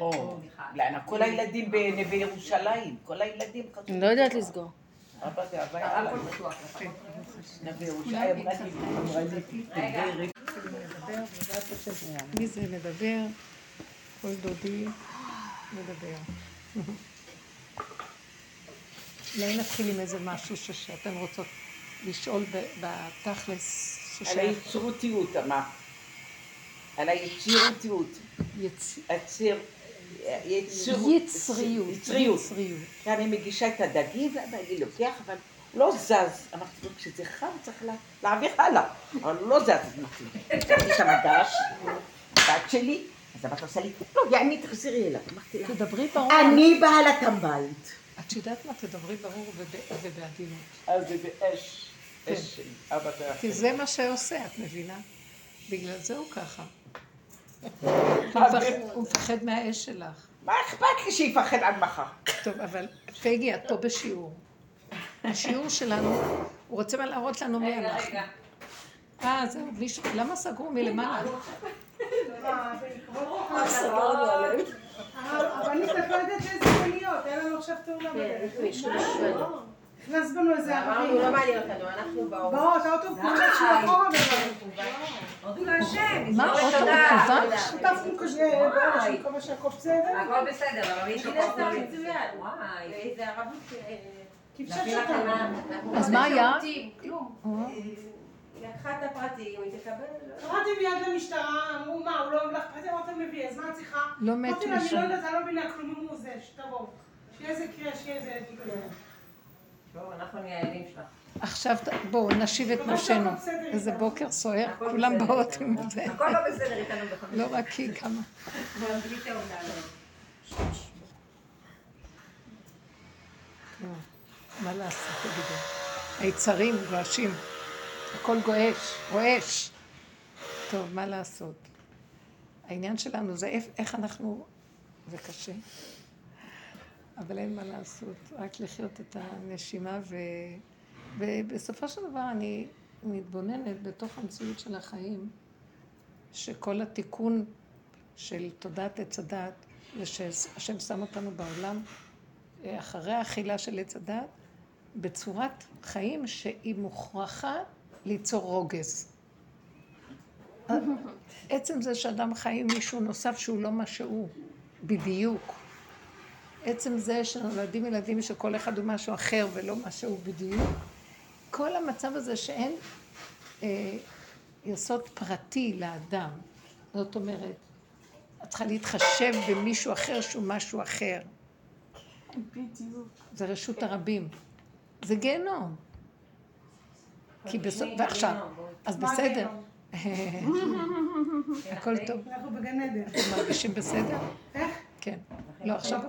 או. לאן? כל הילדים בנווה ירושלים, כל הילדים חשבו. אני לא יודעת לסגור. תדברי. מי זה מדבר? כל דודי מדבר. אולי נתחיל עם איזה משהו ש- שאתן רוצות לשאול בתכלס על ששייך היצירותיות, אמר. על היצירותיות. יציר... יצריות. יצריות. אני מגישה את הדגים, ואבא לי לוקח, אבל הוא לא זז. אמרתי לו, כשזה חם צריך לה- להעביר הלאה. אבל הוא לא זז. אמרתי, לקחתי את המגש, הבת שלי, אז אמרת עושה לי, לא, יעני, תחזרי אליו. אמרתי לה, תדברי ברור. אני בעלת הבית. את יודעת מה? תדברי ברור וב- ובעדינות. אז זה באש, אש של אבא כי ואחר. זה מה שעושה, את מבינה? בגלל זה הוא ככה. הוא מפחד- מהאש שלך. מה אכפת לי שיפחד עד מחר? טוב, אבל פייגי, את פה בשיעור. השיעור שלנו, הוא רוצה מה להראות לנו מי רגע, אנחנו. רגע. אה, זהו, מישהו, למה סגרו מלמעלה? אבל אני מפחדת איזה מוניות, היה לנו עכשיו תאונה בדרך. נכנס בנו איזה אמרנו, ערבי. לא מעניין אותנו, אנחנו באור. באות, האוטו מקוון שהוא אחורה. הודו להשם, מה, נזכור את אוטו תודה. מקוון? שותפנו כזה, בראש, אני מקווה שהכל בסדר. הכל בסדר, אבל מי שפה סתם מצוין. וואי. ואיזה ערבות... אה, נביא לכם שאתה... מה- אז מה היה? כלום. אה. לקחה את הפרטים, היא תקבל... לא. קראתי מיד למשטרה, אמרו מה, הוא לא הולך, פרטי אמרת מביא, אז מה את צריכה? לא מת אמרתי לה, אני משם. לא יודעת, אני לא מבינה כלום, אמרו זה, שתבואו. שיהיה איזה קריאה, שיהיה איזה. טוב, אנחנו נהיה הילדים שלך. עכשיו בואו נשיב את נפשנו. איזה בוקר סוער, כולם. באות עם זה. הכל לא בסדר איתנו בחמש. לא רק היא כמה. מה לעשות, תגידו. היצרים גועשים, הכל גועש, רועש. טוב, מה לעשות? העניין שלנו זה איך אנחנו, זה קשה, אבל אין מה לעשות, רק לחיות את הנשימה ו... ובסופו של דבר אני מתבוננת בתוך המציאות של החיים, שכל התיקון של תודעת עץ הדת, ושהשם שם אותנו בעולם, אה, אחרי האכילה של עץ הדת, בצורת חיים שהיא מוכרחה ליצור רוגז. עצם זה שאדם חי עם מישהו נוסף שהוא לא מה שהוא, בדיוק. עצם זה שנולדים ילדים שכל אחד הוא משהו אחר ולא מה שהוא בדיוק, כל המצב הזה שאין אה, יסוד פרטי לאדם, זאת אומרת, את צריכה להתחשב במישהו אחר שהוא משהו אחר. בדיוק. זה רשות הרבים. זה גיהנום. כי בסוף, ועכשיו, אז בסדר. הכל טוב. אנחנו בגן עדן. אתם מרגישים בסדר? איך? כן. לא, עכשיו.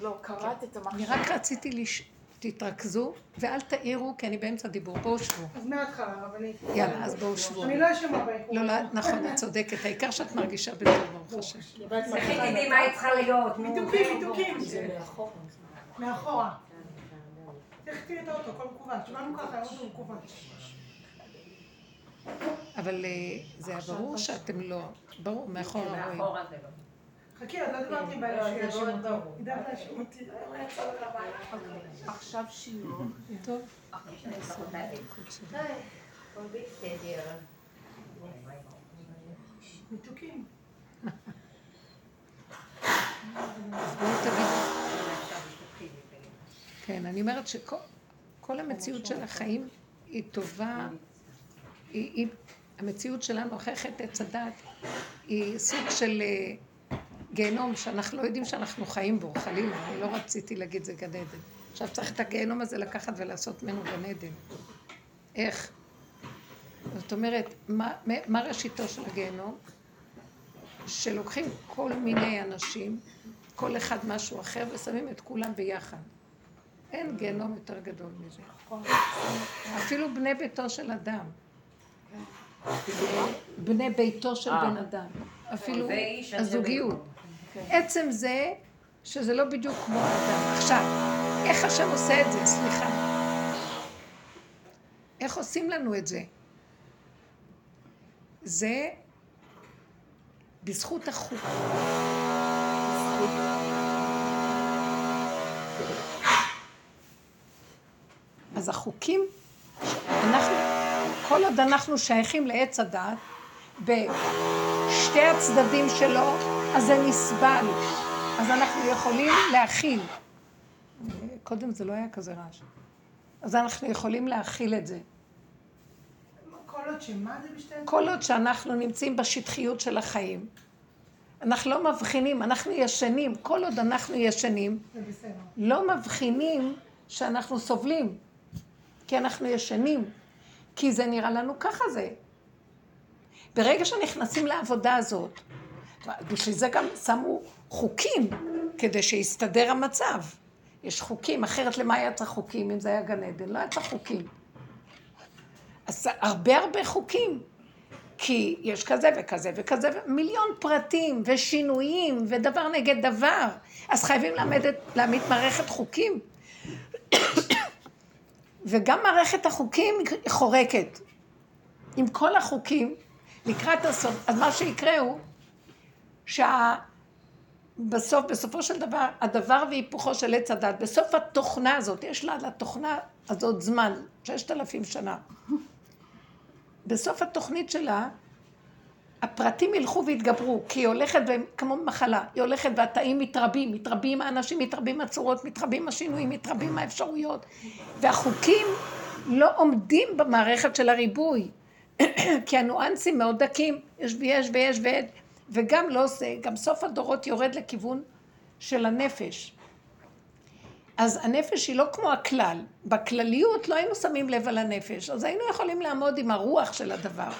לא, קראת את אני המחשב. רק רציתי לש... תתרכזו, ואל תעירו, כי אני באמצע דיבור. בואו שבו. אז מההתחלה, רבנית. יאללה, אז בואו שבו. אני לא אשמה באיחור. לא, לא, נכון, את צודקת. העיקר שאת מרגישה בטוב, ברוך השם. לכי תדעי מה היא צריכה להיות. נו. מיתוקים, מיתוקים. מאחורה. תראי את האוטו, הכל מקוון. שמענו ככה, האוטו מקוון. אבל אה, זה היה ברור שאתם לא... ברור, מאחורה. מאחורה זה לא. חכי, עוד לא דיברתי עם בעלי לא, זה שיאשים מאוד אותי. ידעת להאשים אותי. עכשיו שיעור. טוב. הכל בסדר. מתוקים. אז בואו תגידו. כן, אני אומרת שכל כל המציאות של החיים היא טובה, היא, היא, המציאות שלנו אחרי חטא עץ הדת היא סוג של אה, גיהנום שאנחנו לא יודעים שאנחנו חיים בו, חלילה, אני לא רציתי להגיד זה גן עדן. עכשיו צריך את הגיהנום הזה לקחת ולעשות ממנו גן עדן. איך? זאת אומרת, מה, מה ראשיתו של הגיהנום? שלוקחים כל מיני אנשים, כל אחד משהו אחר, ושמים את כולם ביחד. אין גיהנום יותר גדול מזה. אפילו בני ביתו של אדם. בני ביתו של אה. בן אדם. אפילו הזוגיות. Okay. עצם זה שזה לא בדיוק כמו אדם. עכשיו, איך השם עושה את זה? סליחה. איך עושים לנו את זה? זה בזכות החוק. אז החוקים, אנחנו, כל עוד אנחנו שייכים לעץ הדת, בשתי הצדדים שלו, אז זה נסבל. אז אנחנו יכולים להכיל. קודם זה לא היה כזה רעש. אז אנחנו יכולים להכיל את זה. כל עוד שמה זה בשתי... כל עוד שאנחנו נמצאים בשטחיות של החיים, אנחנו לא מבחינים, אנחנו ישנים, כל עוד אנחנו ישנים. לא מבחינים שאנחנו סובלים, כי אנחנו ישנים, כי זה נראה לנו ככה זה. ברגע שנכנסים לעבודה הזאת, בשביל זה גם שמו חוקים, כדי שיסתדר המצב. יש חוקים, אחרת למה היה צריך חוקים אם זה היה גן עדן? לא היה צריך חוקים. אז הרבה הרבה חוקים. כי יש כזה וכזה וכזה, מיליון פרטים ושינויים ודבר נגד דבר. אז חייבים להעמיד, להעמיד מערכת חוקים. וגם מערכת החוקים חורקת. עם כל החוקים, לקראת הסוף, אז מה שיקרה הוא שבסוף, בסופו של דבר, הדבר והיפוכו של עץ הדת, בסוף התוכנה הזאת, יש לה לתוכנה הזאת זמן, ששת אלפים שנה. בסוף התוכנית שלה, הפרטים ילכו ויתגברו, כי היא הולכת, כמו מחלה, היא הולכת והתאים מתרבים, מתרבים האנשים, מתרבים הצורות, מתרבים השינויים, מתרבים האפשרויות, והחוקים לא עומדים במערכת של הריבוי, כי הניואנסים מאוד דקים, יש ויש ויש ויש, וגם לא זה, גם סוף הדורות יורד לכיוון של הנפש. אז הנפש היא לא כמו הכלל. בכלליות לא היינו שמים לב על הנפש, אז היינו יכולים לעמוד עם הרוח של הדבר.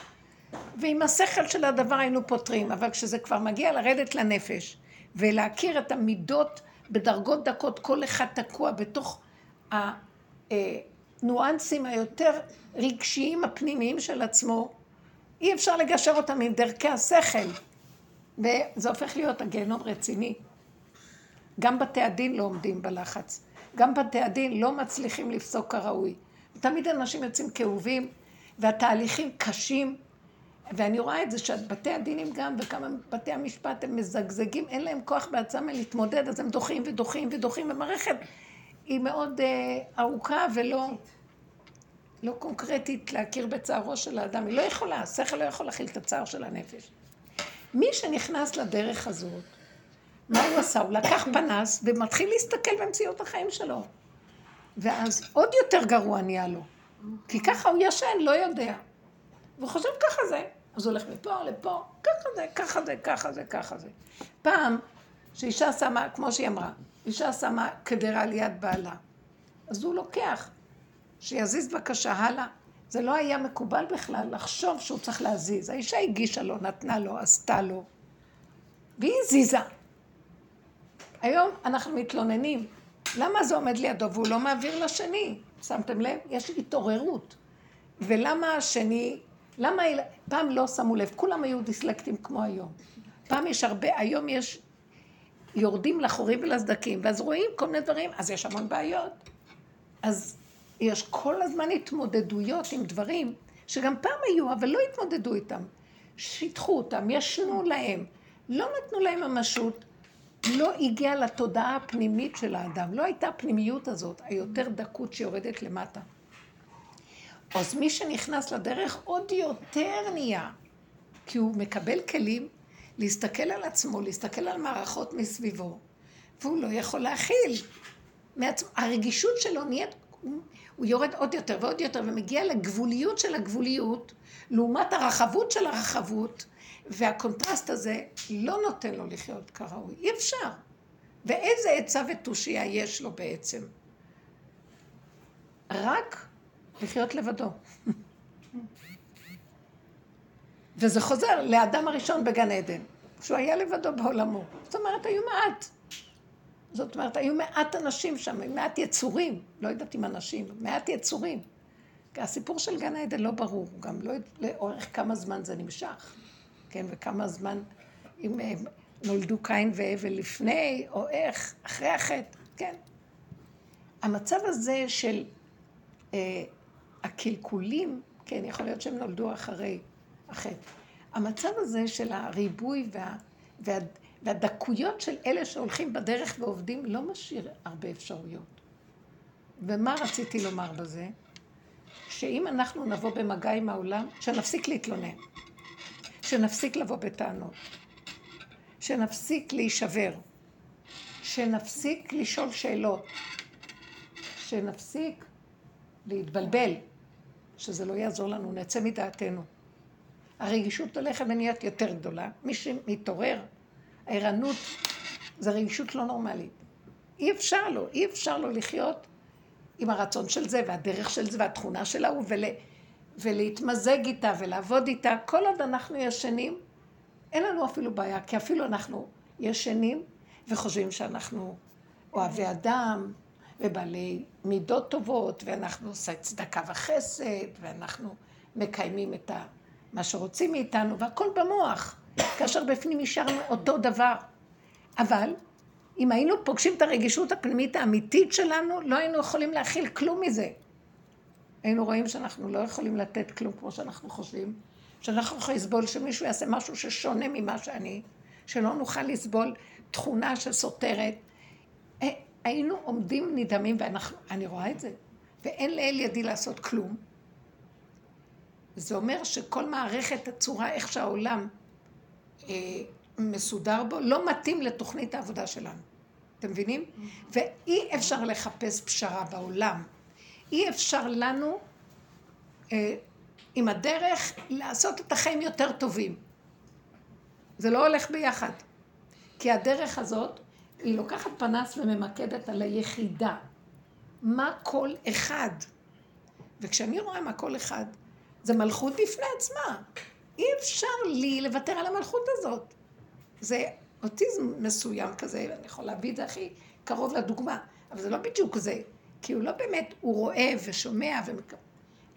ועם השכל של הדבר היינו פותרים, אבל כשזה כבר מגיע לרדת לנפש, ולהכיר את המידות בדרגות דקות, כל אחד תקוע בתוך הניואנסים היותר רגשיים הפנימיים של עצמו, אי אפשר לגשר אותם עם דרכי השכל. וזה הופך להיות הגיהנום רציני. גם בתי הדין לא עומדים בלחץ. גם בתי הדין לא מצליחים לפסוק כראוי. תמיד אנשים יוצאים כאובים, והתהליכים קשים, ואני רואה את זה שבתי הדינים גם, וכמה בתי המשפט הם מזגזגים, אין להם כוח בעצמם להתמודד, אז הם דוחים ודוחים ודוחים, ומערכת היא מאוד uh, ארוכה ולא לא קונקרטית להכיר בצערו של האדם. היא לא יכולה, השכל לא יכול להכיל את הצער של הנפש. מי שנכנס לדרך הזאת, מה הוא עשה? הוא לקח פנס ומתחיל להסתכל במציאות החיים שלו. ואז עוד יותר גרוע נהיה לו. כי ככה הוא ישן, לא יודע. והוא חושב ככה זה. אז הוא הולך מפה לפה, ככה זה, ככה זה, ככה זה, ככה זה. פעם, שאישה שמה, כמו שהיא אמרה, אישה שמה קדרה ליד בעלה. אז הוא לוקח, שיזיז בבקשה הלאה. זה לא היה מקובל בכלל לחשוב שהוא צריך להזיז. האישה הגישה לו, נתנה לו, עשתה לו, והיא הזיזה. היום אנחנו מתלוננים, למה זה עומד לידו והוא לא מעביר לשני? שמתם לב? יש התעוררות. ולמה השני, למה, פעם לא שמו לב, כולם היו דיסלקטים כמו היום. פעם יש הרבה, היום יש, יורדים לחורים ולסדקים, ואז רואים כל מיני דברים, אז יש המון בעיות. אז יש כל הזמן התמודדויות עם דברים שגם פעם היו, אבל לא התמודדו איתם. שיטחו אותם, ישנו להם, לא נתנו להם ממשות, לא הגיע לתודעה הפנימית של האדם, לא הייתה הפנימיות הזאת, היותר דקות שיורדת למטה. אז מי שנכנס לדרך עוד יותר נהיה, כי הוא מקבל כלים להסתכל על עצמו, להסתכל על מערכות מסביבו, והוא לא יכול להכיל. הרגישות שלו נהיית, הוא יורד עוד יותר ועוד יותר ומגיע לגבוליות של הגבוליות, לעומת הרחבות של הרחבות, והקונטרסט הזה לא נותן לו לחיות כראוי, אי אפשר. ואיזה עצה ותושייה יש לו בעצם? רק לחיות לבדו. וזה חוזר לאדם הראשון בגן עדן, שהוא היה לבדו בעולמו. זאת אומרת, היו מעט. זאת אומרת, היו מעט אנשים שם, מעט יצורים, לא יודעת אם אנשים, מעט יצורים. הסיפור של גן העדן לא ברור, גם לא לאורך כמה זמן זה נמשך. כן, וכמה זמן, אם נולדו קין והבל לפני, או איך, אחרי החטא, כן. המצב הזה של אה, הקלקולים, כן, יכול להיות שהם נולדו אחרי החטא. המצב הזה של הריבוי וה, וה, והדקויות של אלה שהולכים בדרך ועובדים לא משאיר הרבה אפשרויות. ומה רציתי לומר בזה? שאם אנחנו נבוא במגע עם העולם, שנפסיק להתלונן, שנפסיק לבוא בטענות, שנפסיק להישבר, שנפסיק לשאול שאלות, שנפסיק להתבלבל, שזה לא יעזור לנו, נצא מדעתנו. הרגישות הולכת ונהיית יותר גדולה. מי שמתעורר, הערנות, זה רגישות לא נורמלית. אי אפשר לו, אי אפשר לו לחיות עם הרצון של זה, והדרך של זה, והתכונה של ההוא, ול, ולהתמזג איתה ולעבוד איתה. כל עוד אנחנו ישנים, אין לנו אפילו בעיה, כי אפילו אנחנו ישנים וחושבים שאנחנו אוהבי אדם, ובעלי מידות טובות, ואנחנו עושים צדקה וחסד, ואנחנו מקיימים את. מה שרוצים מאיתנו, והכל במוח, כאשר בפנים נשארנו אותו דבר. אבל אם היינו פוגשים את הרגישות הפנימית האמיתית שלנו, לא היינו יכולים להכיל כלום מזה. היינו רואים שאנחנו לא יכולים לתת כלום כמו שאנחנו חושבים, שאנחנו יכולים לסבול שמישהו יעשה משהו ששונה ממה שאני, שלא נוכל לסבול תכונה שסותרת. אה, היינו עומדים נדהמים, ואני רואה את זה, ואין לאל ידי לעשות כלום. זה אומר שכל מערכת הצורה, איך שהעולם מסודר בו, לא מתאים לתוכנית העבודה שלנו. אתם מבינים? ואי אפשר לחפש פשרה בעולם. אי אפשר לנו, אה, עם הדרך, לעשות את החיים יותר טובים. זה לא הולך ביחד. כי הדרך הזאת, היא לוקחת פנס וממקדת על היחידה. מה כל אחד. וכשאני רואה מה כל אחד, זה מלכות בפני עצמה. אי אפשר לי לוותר על המלכות הזאת. זה אוטיזם מסוים כזה, אני יכולה להביא את זה הכי קרוב לדוגמה, אבל זה לא בדיוק זה, כי הוא לא באמת, הוא רואה ושומע, ומק...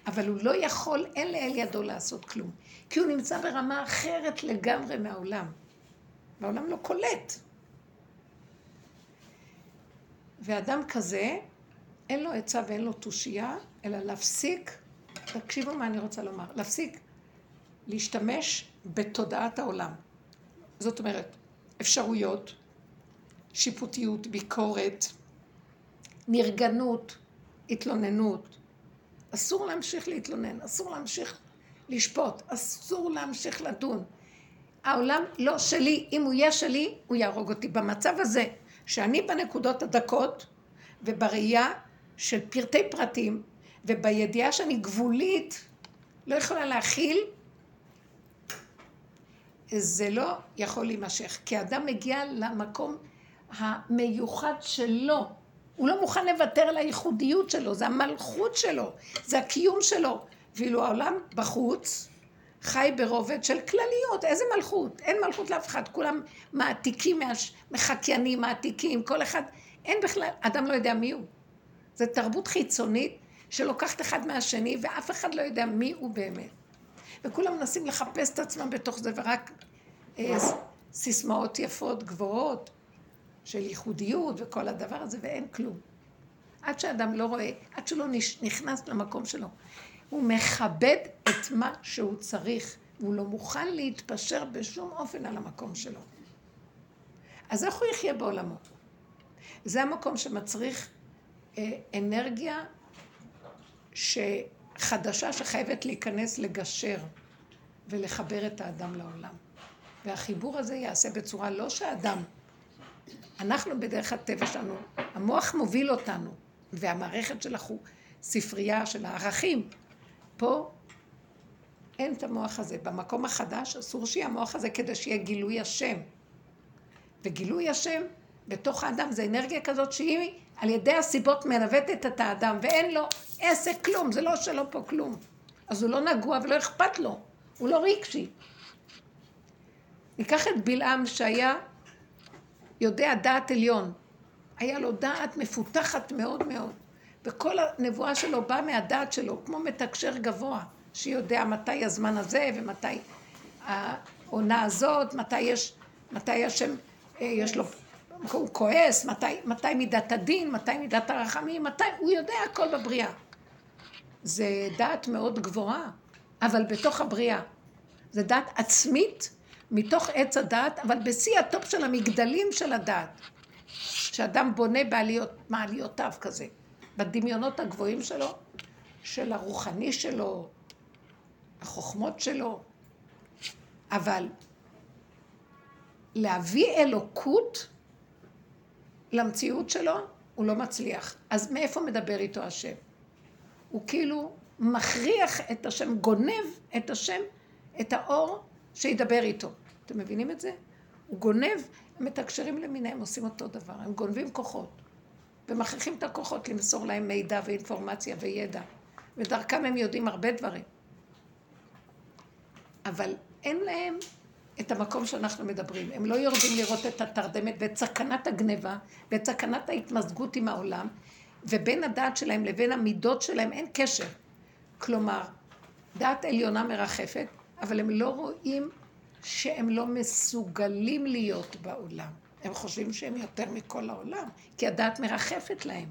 אבל הוא לא יכול, אין לאל ידו לעשות כלום, כי הוא נמצא ברמה אחרת לגמרי מהעולם, והעולם לא קולט. ואדם כזה, אין לו עצה ואין לו תושייה, אלא להפסיק תקשיבו מה אני רוצה לומר. להפסיק להשתמש בתודעת העולם. זאת אומרת, אפשרויות, שיפוטיות, ביקורת, נרגנות, התלוננות. אסור להמשיך להתלונן, אסור להמשיך לשפוט, אסור להמשיך לדון. העולם לא שלי, אם הוא יהיה שלי, הוא יהרוג אותי. במצב הזה, שאני בנקודות הדקות ובראייה של פרטי פרטים, ובידיעה שאני גבולית, לא יכולה להכיל, זה לא יכול להימשך. כי אדם מגיע למקום המיוחד שלו. הוא לא מוכן לוותר על הייחודיות שלו, זה המלכות שלו, זה הקיום שלו. ואילו העולם בחוץ חי ברובד של כלליות, איזה מלכות? אין מלכות לאף אחד, כולם מעתיקים, מחקיינים, מעתיקים, כל אחד, אין בכלל, אדם לא יודע מי הוא. זה תרבות חיצונית שלוקחת אחד מהשני, ואף אחד לא יודע מי הוא באמת. וכולם מנסים לחפש את עצמם בתוך זה, ורק אה, סיסמאות יפות, גבוהות, של ייחודיות וכל הדבר הזה, ואין כלום. עד שאדם לא רואה, עד שלא נכנס למקום שלו. הוא מכבד את מה שהוא צריך, והוא לא מוכן להתפשר בשום אופן על המקום שלו. אז איך הוא יחיה בעולמו? זה המקום שמצריך אה, אנרגיה שחדשה שחייבת להיכנס לגשר ולחבר את האדם לעולם. והחיבור הזה ייעשה בצורה לא שהאדם, אנחנו בדרך הטבע שלנו, המוח מוביל אותנו, והמערכת של החו, ספרייה של הערכים. פה אין את המוח הזה. במקום החדש אסור שיהיה המוח הזה כדי שיהיה גילוי השם. וגילוי השם בתוך האדם זה אנרגיה כזאת שהיא על ידי הסיבות מנווטת את האדם, ואין לו עסק כלום, זה לא שלו פה כלום. אז הוא לא נגוע ולא אכפת לו, הוא לא רגשי. ניקח את בלעם שהיה יודע דעת עליון. היה לו דעת מפותחת מאוד מאוד. וכל הנבואה שלו באה מהדעת שלו, כמו מתקשר גבוה, שיודע מתי הזמן הזה ומתי העונה הזאת, מתי יש, מתי השם, אה, יש לו הוא כועס, מתי, מתי מידת הדין, מתי מידת הרחמים, מתי, הוא יודע הכל בבריאה. זה דעת מאוד גבוהה, אבל בתוך הבריאה. זה דעת עצמית, מתוך עץ הדעת, אבל בשיא הטופ של המגדלים של הדעת. שאדם בונה בעליות, מעליותיו כזה. בדמיונות הגבוהים שלו, של הרוחני שלו, החוכמות שלו, אבל להביא אלוקות למציאות שלו, הוא לא מצליח. אז מאיפה מדבר איתו השם? הוא כאילו מכריח את השם, גונב את השם, את האור שידבר איתו. אתם מבינים את זה? הוא גונב, הם מתקשרים למיניהם, עושים אותו דבר. הם גונבים כוחות, ומכריחים את הכוחות למסור להם מידע ואינפורמציה וידע. ודרכם הם יודעים הרבה דברים. אבל אין להם את המקום שאנחנו מדברים. הם לא יורדים לראות את התרדמת ואת סכנת הגניבה ואת סכנת ההתמזגות עם העולם, ובין הדעת שלהם לבין המידות שלהם אין קשר. כלומר, דעת עליונה מרחפת, אבל הם לא רואים שהם לא מסוגלים להיות בעולם. הם חושבים שהם יותר מכל העולם, כי הדעת מרחפת להם.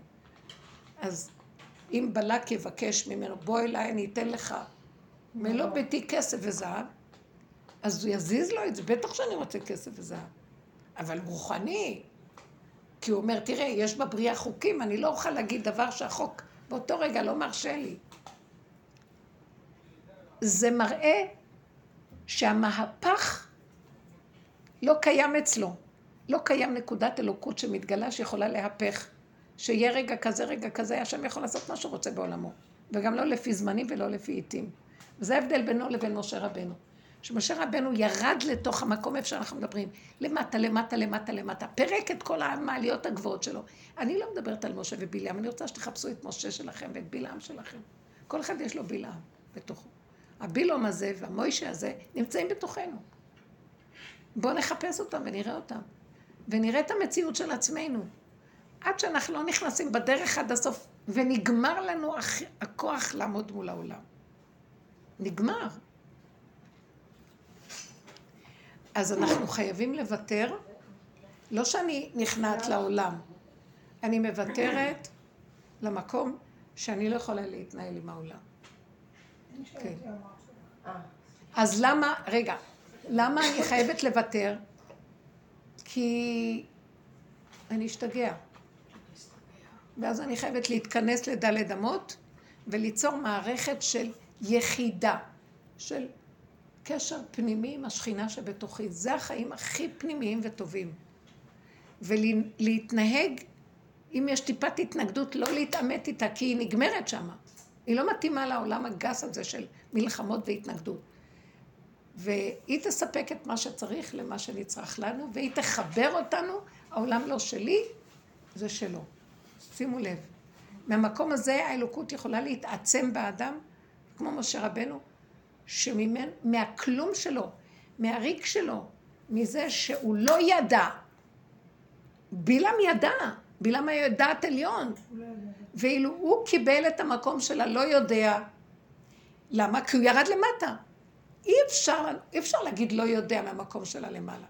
אז אם בלק יבקש ממנו, בוא אליי, אני אתן לך מלוא ביתי כסף וזהב, אז הוא יזיז לו את זה, בטח שאני רוצה כסף וזהב. אבל רוחני, כי הוא אומר, תראה, יש בבריאה חוקים, אני לא אוכל להגיד דבר שהחוק באותו רגע לא מרשה לי. זה מראה שהמהפך לא קיים אצלו. לא קיים נקודת אלוקות שמתגלה שיכולה להפך. שיהיה רגע כזה, רגע כזה, השם יכול לעשות מה שהוא רוצה בעולמו. וגם לא לפי זמנים ולא לפי עיתים. וזה ההבדל בינו לבין משה רבנו. שמשה רבנו ירד לתוך המקום איפה שאנחנו מדברים, למטה, למטה, למטה, למטה, פירק את כל המעליות הגבוהות שלו. אני לא מדברת על משה ובלעם, אני רוצה שתחפשו את משה שלכם ואת בלעם שלכם. כל אחד יש לו בלעם בתוכו. הבילום הזה והמוישה הזה נמצאים בתוכנו. בואו נחפש אותם ונראה אותם. ונראה את המציאות של עצמנו. עד שאנחנו לא נכנסים בדרך עד הסוף, ונגמר לנו הכוח לעמוד מול העולם. נגמר. אז אנחנו חייבים לוותר, לא שאני נכנעת לעולם, אני מוותרת למקום שאני לא יכולה להתנהל עם העולם. כן. אז למה, רגע, למה אני חייבת לוותר? כי אני אשתגע. ואז אני חייבת להתכנס לדלת אמות וליצור מערכת של יחידה, של קשר פנימי עם השכינה שבתוכי. זה החיים הכי פנימיים וטובים. ולהתנהג, אם יש טיפת התנגדות, לא להתעמת איתה, כי היא נגמרת שמה. היא לא מתאימה לעולם הגס הזה של מלחמות והתנגדות. והיא תספק את מה שצריך למה שנצרך לנו, והיא תחבר אותנו, העולם לא שלי, זה שלו. שימו לב. מהמקום הזה האלוקות יכולה להתעצם באדם, כמו משה רבנו, שממנו, מהכלום שלו, מהריק שלו, מזה שהוא לא ידע. בילם ידע, בילם היה דעת עליון. ואילו הוא קיבל את המקום של הלא יודע. למה? כי הוא ירד למטה. אי אפשר, אי אפשר להגיד לא יודע מהמקום שלה למעלה.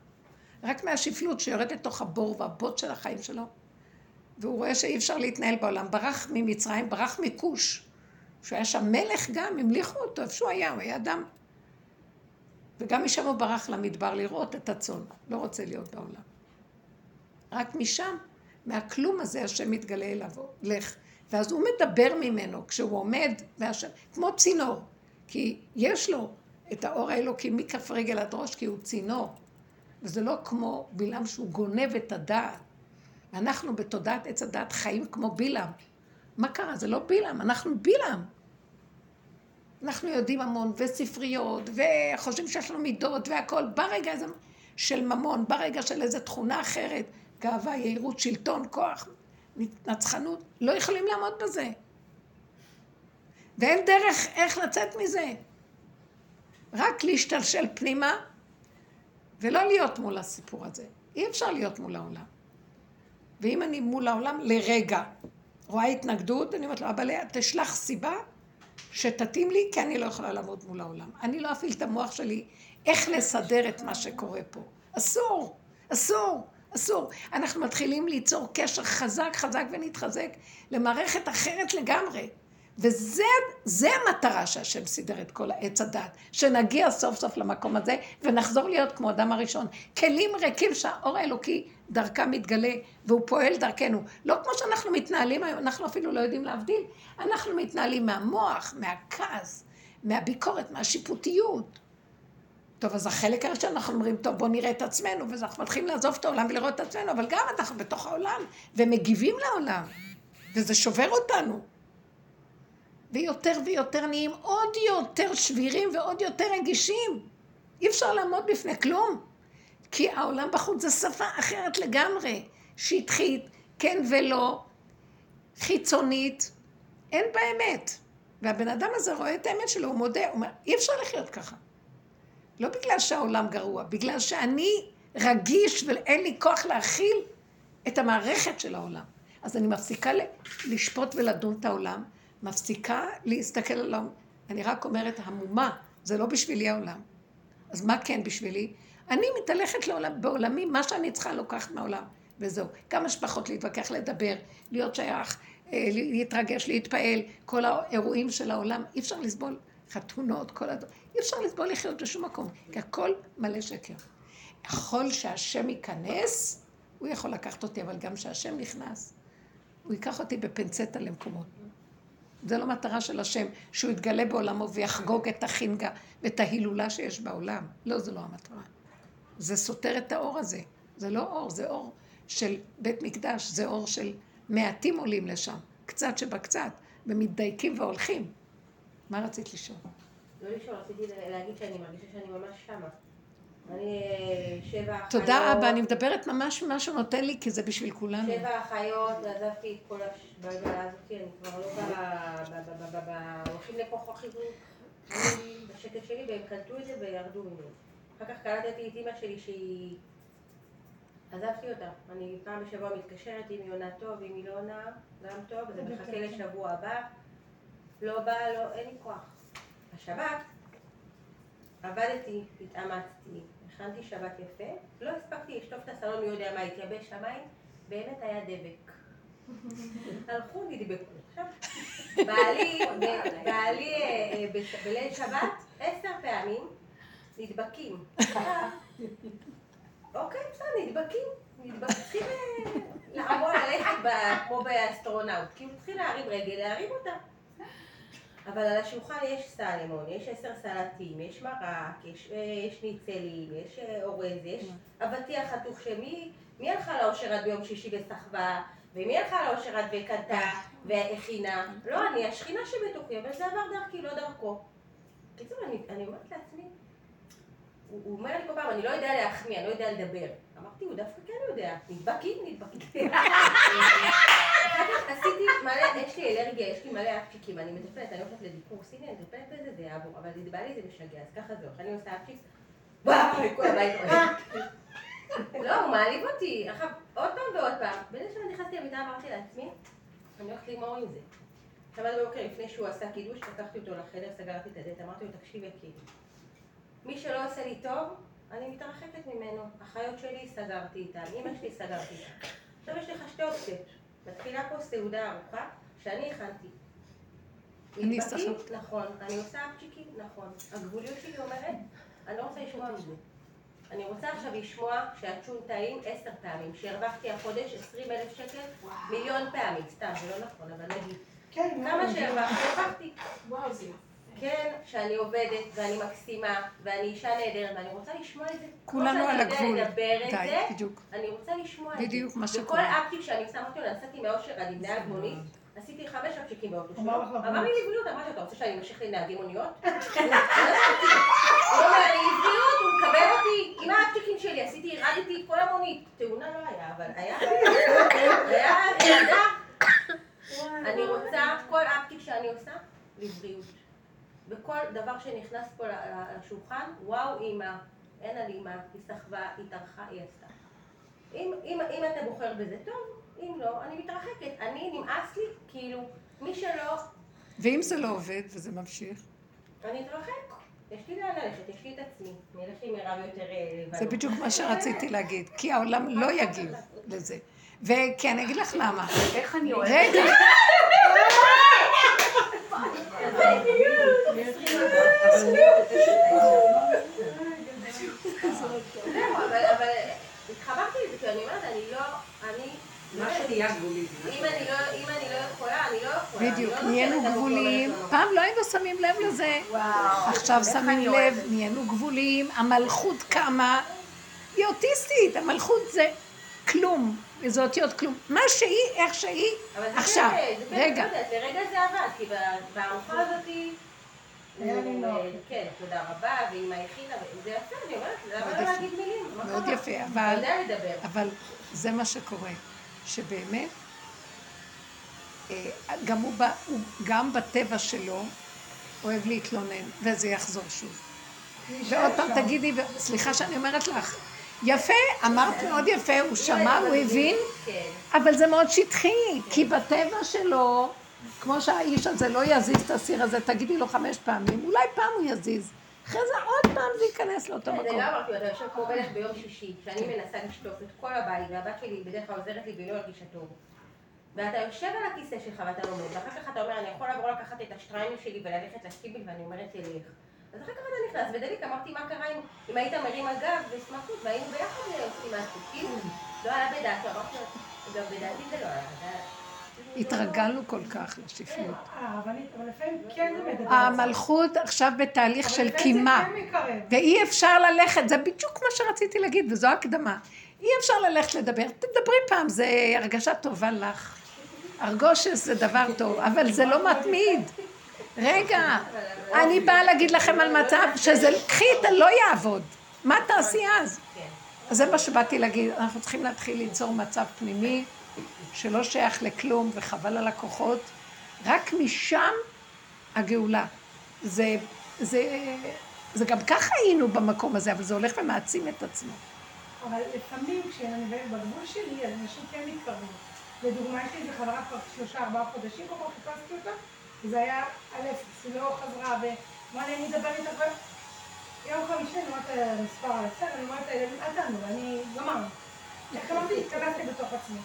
רק מהשפלות שיורד לתוך הבור והבוט של החיים שלו, והוא רואה שאי אפשר להתנהל בעולם. ברח ממצרים, ברח מכוש. שהוא היה שם מלך גם, המליכו אותו, איפה שהוא היה, הוא היה אדם. וגם משם הוא ברח למדבר לראות את הצאן, לא רוצה להיות בעולם. רק משם, מהכלום הזה השם מתגלה אליו, לך. ואז הוא מדבר ממנו, כשהוא עומד, והשם, כמו צינור, כי יש לו את האור האלוקי מכף רגל עד ראש, כי הוא צינור. וזה לא כמו בלעם שהוא גונב את הדעת. אנחנו בתודעת עץ הדעת חיים כמו בלעם. מה קרה? זה לא בלעם, אנחנו בלעם. אנחנו יודעים המון, וספריות, וחושבים שיש לנו מידות והכול. ברגע הזה של ממון, ברגע של איזו תכונה אחרת, גאווה, יהירות, שלטון, כוח, נצחנות, לא יכולים לעמוד בזה. ואין דרך איך לצאת מזה. רק להשתלשל פנימה ולא להיות מול הסיפור הזה. אי אפשר להיות מול העולם. ואם אני מול העולם לרגע רואה התנגדות, אני אומרת לו, אבל תשלח סיבה שתתאים לי, כי אני לא יכולה לעמוד מול העולם. אני לא אפעיל את המוח שלי איך לסדר את מה שקורה פה. אסור, אסור, אסור. אנחנו מתחילים ליצור קשר חזק חזק ונתחזק למערכת אחרת לגמרי. וזה זה המטרה שהשם סידר את כל העץ הדת, שנגיע סוף סוף למקום הזה ונחזור להיות כמו אדם הראשון. כלים ריקים שהאור האלוקי דרכם מתגלה והוא פועל דרכנו. לא כמו שאנחנו מתנהלים היום, אנחנו אפילו לא יודעים להבדיל. אנחנו מתנהלים מהמוח, מהכעס, מהביקורת, מהשיפוטיות. טוב, אז החלק הראשון אנחנו אומרים, טוב, בואו נראה את עצמנו, ואז אנחנו מתחילים לעזוב את העולם ולראות את עצמנו, אבל גם אנחנו בתוך העולם, ומגיבים לעולם, וזה שובר אותנו. ויותר ויותר נהיים עוד יותר שבירים ועוד יותר רגישים. אי אפשר לעמוד בפני כלום. כי העולם בחוץ זה שפה אחרת לגמרי. שטחית, כן ולא, חיצונית, אין בה אמת. והבן אדם הזה רואה את האמת שלו, הוא מודה, הוא אומר, אי אפשר לחיות ככה. לא בגלל שהעולם גרוע, בגלל שאני רגיש ואין לי כוח להכיל את המערכת של העולם. אז אני מפסיקה לשפוט ולדון את העולם, מפסיקה להסתכל על העולם. אני רק אומרת, המומה, זה לא בשבילי העולם. אז מה כן בשבילי? אני מתהלכת לעולם, בעולמי, מה שאני צריכה לוקחת מהעולם, וזהו. כמה שפחות להתווכח, לדבר, להיות שייך, אה, להתרגש, להתפעל, כל האירועים של העולם, אי אפשר לסבול חתונות, כל הדברים. אי אפשר לסבול לחיות בשום מקום, כי הכל מלא שקר. יכול שהשם ייכנס, הוא יכול לקחת אותי, אבל גם כשהשם נכנס, הוא ייקח אותי בפנצטה למקומות. זה לא מטרה של השם, שהוא יתגלה בעולמו ויחגוג את החינגה ואת ההילולה שיש בעולם. לא, זה לא המטרה. זה סותר את האור הזה. זה לא אור, זה אור של בית מקדש, זה אור של מעטים עולים לשם, קצת שבקצת, ומתדייקים והולכים. מה רצית לשאול? לא לשאול, רציתי להגיד שאני מרגישה שאני ממש שמה. אני אה, שבע אחיות... תודה אבא, אני מדברת ממש ממה שהוא נותן לי, כי זה בשביל כולנו. שבע אחיות, עזבתי את כל הבלגלה הזאת, אני כבר לא ב... הולכים לכוח. אני בשקט שלי, והם קלטו את זה וירדו ממנו. אחר כך קלטתי את אימא שלי שהיא... עזבתי אותה. אני פעם בשבוע מתקשרת אם היא עונה טוב, אם היא לא עונה, גם טוב, וזה מחכה לשבוע הבא. לא בא, לא, אין לי כוח. השבת, עבדתי, התאמצתי, הכנתי שבת יפה, לא הספקתי לשטוף את הסלון, מי יודע מה, התייבשו המים, באמת היה דבק. הלכו, נדבקו. בעלי, בעלי אה, אה, בליל שבת, עשר פעמים נדבקים. אוקיי, בסדר, נדבקים. נדבקים, אה, לעמוד, ללכת כמו באסטרונאוט. כאילו, צריכים להרים רגל, להרים אותה. אבל על השולחן יש סלמון, יש עשר סלטים, יש מרק, יש, אה, ניצלים, יש אה, אורז, יש אבטיח חתוך שמי מי הלכה לאושרת ביום שישי וסחבה, ומי הלכה לאושרת וקנתה והכינה? לא, אני השכינה שבתוכי, אבל זה עבר דרכי, לא דרכו. בקיצור, אני אומרת לעצמי, הוא, אומר לי כל פעם, אני לא יודע להחמיא, אני לא יודע לדבר. אמרתי, הוא דווקא כן יודע, נדבקים, נדבקים. עשיתי מלא, יש לי אלרגיה, יש לי מלא אפצ'יקים, אני מטפלת, אני הולכת לדיקור סיני, אני מטפלת בזה, זה יעבור, אבל זה בא לי זה משגע, אז ככה זה, אני עושה אפצ'יק, וואי, כל הבית לא, הוא מעליב אותי, עכשיו, עוד פעם ועוד פעם, בזה שאני נכנסתי למיטה אמרתי לעצמי, אני הולכת לגמור עם זה. שבת בבוקר לפני שהוא עשה קידוש, לקחתי אותו לחדר, סגרתי את הדלת, אמרתי לו, תקשיב יקיר, מי שלא עושה לי טוב, אני מתרחקת ממנו. אחיות שלי, סגרתי איתן, אמא שלי, סגרתי איתן. עכשיו יש לך שתי אופציות. מתחילה פה סעודה ארוכה שאני הכנתי. אני סחבת. נכון. אני עושה אפצ'יקים? נכון. הגבוליות שלי אומרת, אני לא רוצה לשמוע את זה. אני רוצה עכשיו לשמוע שהצ'ון טעים עשר פעמים, שהרווחתי החודש עשרים אלף שקל מיליון פעמים, סתם, זה לא נכון, אבל נגיד. כן, כמה שהרווחתי, הרווחתי. וואו, זה כן, שאני עובדת ואני מקסימה ואני אישה נהדרת ואני רוצה לשמוע את זה. כולנו על הגבול. כמו שאני יודע לדבר את די, זה, בדיוק. אני רוצה לשמוע את זה. בדיוק מה וכל שקורה. אקטיב שאני שמה אותי, נסעתי מאושר עד עם נהג מונית, עשיתי חמש אפצ'יקים באוטו שלו. אמר לי לבריאות, אמרתי, אתה רוצה שאני אמשיך לנהגי מוניות? הוא אומר לי לבריאות, הוא מקבל אותי עם האפצ'יקים שלי, עשיתי, הרדתי את כל המונית. תאונה לא היה, אבל היה, היה. אני רוצה, כל אפצ'יק שאני עושה, לבריאות. וכל דבר שנכנס פה לשולחן, וואו אימא, אין על אימא, היא סחבה, היא טרחה, היא עשתה. אם, אם, אם אתה בוחר בזה טוב, אם לא, אני מתרחקת. אני, נמאס לי, כאילו, מי שלא, ואם זה לא עובד וזה ממשיך, אני אתרחק. יש לי לאן ללכת, יש לי את עצמי. אני אלך עם מירב יותר אה, לבנות. זה בדיוק מה שרציתי להגיד, כי העולם לא יגיב לזה. וכי אני אגיד לך למה. איך אני אוהבת. רגע, אבל אבל התחברתי לזה, כי אני אומרת, אני לא, אני... מה שנהיה גבולי. אם אני לא אם אני לא יכולה, אני לא יכולה. בדיוק, נהיינו. הזה. פעם לא היינו שמים לב לזה. עכשיו שמים לב, נהיינו גבוליים, המלכות קמה, היא אוטיסטית, המלכות זה כלום, זה אותיות כלום. מה שהיא, איך שהיא, עכשיו, רגע, לא לרגע זה עבד, כי בארוחה הזאתי... היה לי נוח. כן, תודה רבה, ואמא הכינה, זה יפה, אני אומרת, למה לא. להגיד מילים? מאוד? יפה, אבל, יודע לדבר. אבל זה מה שקורה, שבאמת, אה, גם הוא, הוא גם בטבע שלו אוהב להתלונן, וזה יחזור שוב. ועוד פעם תגידי, סליחה שאני אומרת לך, יפה, אמרת מאוד יפה, הוא שמע, הוא הבין, כן. אבל זה מאוד שטחי, כי בטבע שלו, כמו שהאיש הזה לא יזיז את הסיר הזה, תגידי לו חמש פעמים, אולי פעם הוא יזיז, אחרי זה עוד פעם זה ייכנס לאותו זה מקום. לא אמרתי אתה יושב כמו מלך ביום שישי, כשאני מנסה לשטוף את כל הבית, והבת שלי בדרך כלל עוזרת לי והיא לא הרגישה טוב. ואתה יושב על הכיסא שלך ואתה לומד, ואחר כך אתה אומר, אני יכול לעבור לקחת את השטריימל שלי וללכת לסטיבל, ואני אומרת, תלך. אז אחר כך אתה נכנס, ודלית, אמרתי, מה קרה אם, אם היית מרים על גב וסמכות, והיינו ביחד עושים משהו, כאילו, לא עלה בדעתו, אמרתי גם בדעתי זה לא עלה, זה היה- התרגלנו כל כך לשפלות. כן זה. המלכות עכשיו בתהליך של קימה, זה כן. ואי אפשר ללכת, זה בדיוק מה שרציתי להגיד, וזו הקדמה. אי אפשר ללכת לדבר, תדברי פעם, זה הרגשה טובה לך. הרגושס זה דבר טוב, אבל זה לא מתמיד. רגע, אני באה להגיד לכם על מצב שזה, קחי את הלא יעבוד. מה תעשי אז? אז זה מה שבאתי להגיד, אנחנו צריכים להתחיל ליצור מצב פנימי שלא שייך לכלום וחבל על הכוחות, רק משם הגאולה. זה, זה, זה גם ככה היינו במקום הזה, אבל זה הולך ומעצים את עצמו. אבל לפעמים כשאני בגבול שלי, אז אנשים כן מתקרבים. לדוגמה, יש לי איזה חברה כבר שלושה, ארבעה חודשים, כל פעם חיפשתי אותה, וזה היה היא לא חזרה, ואמרה לי, אני אדבר איתך, ו- יום חמישי אני אומרת מספר על הצד, אני אומרת אל תענו, אני גמרנו. איך אמרתי, בתוך עצמי.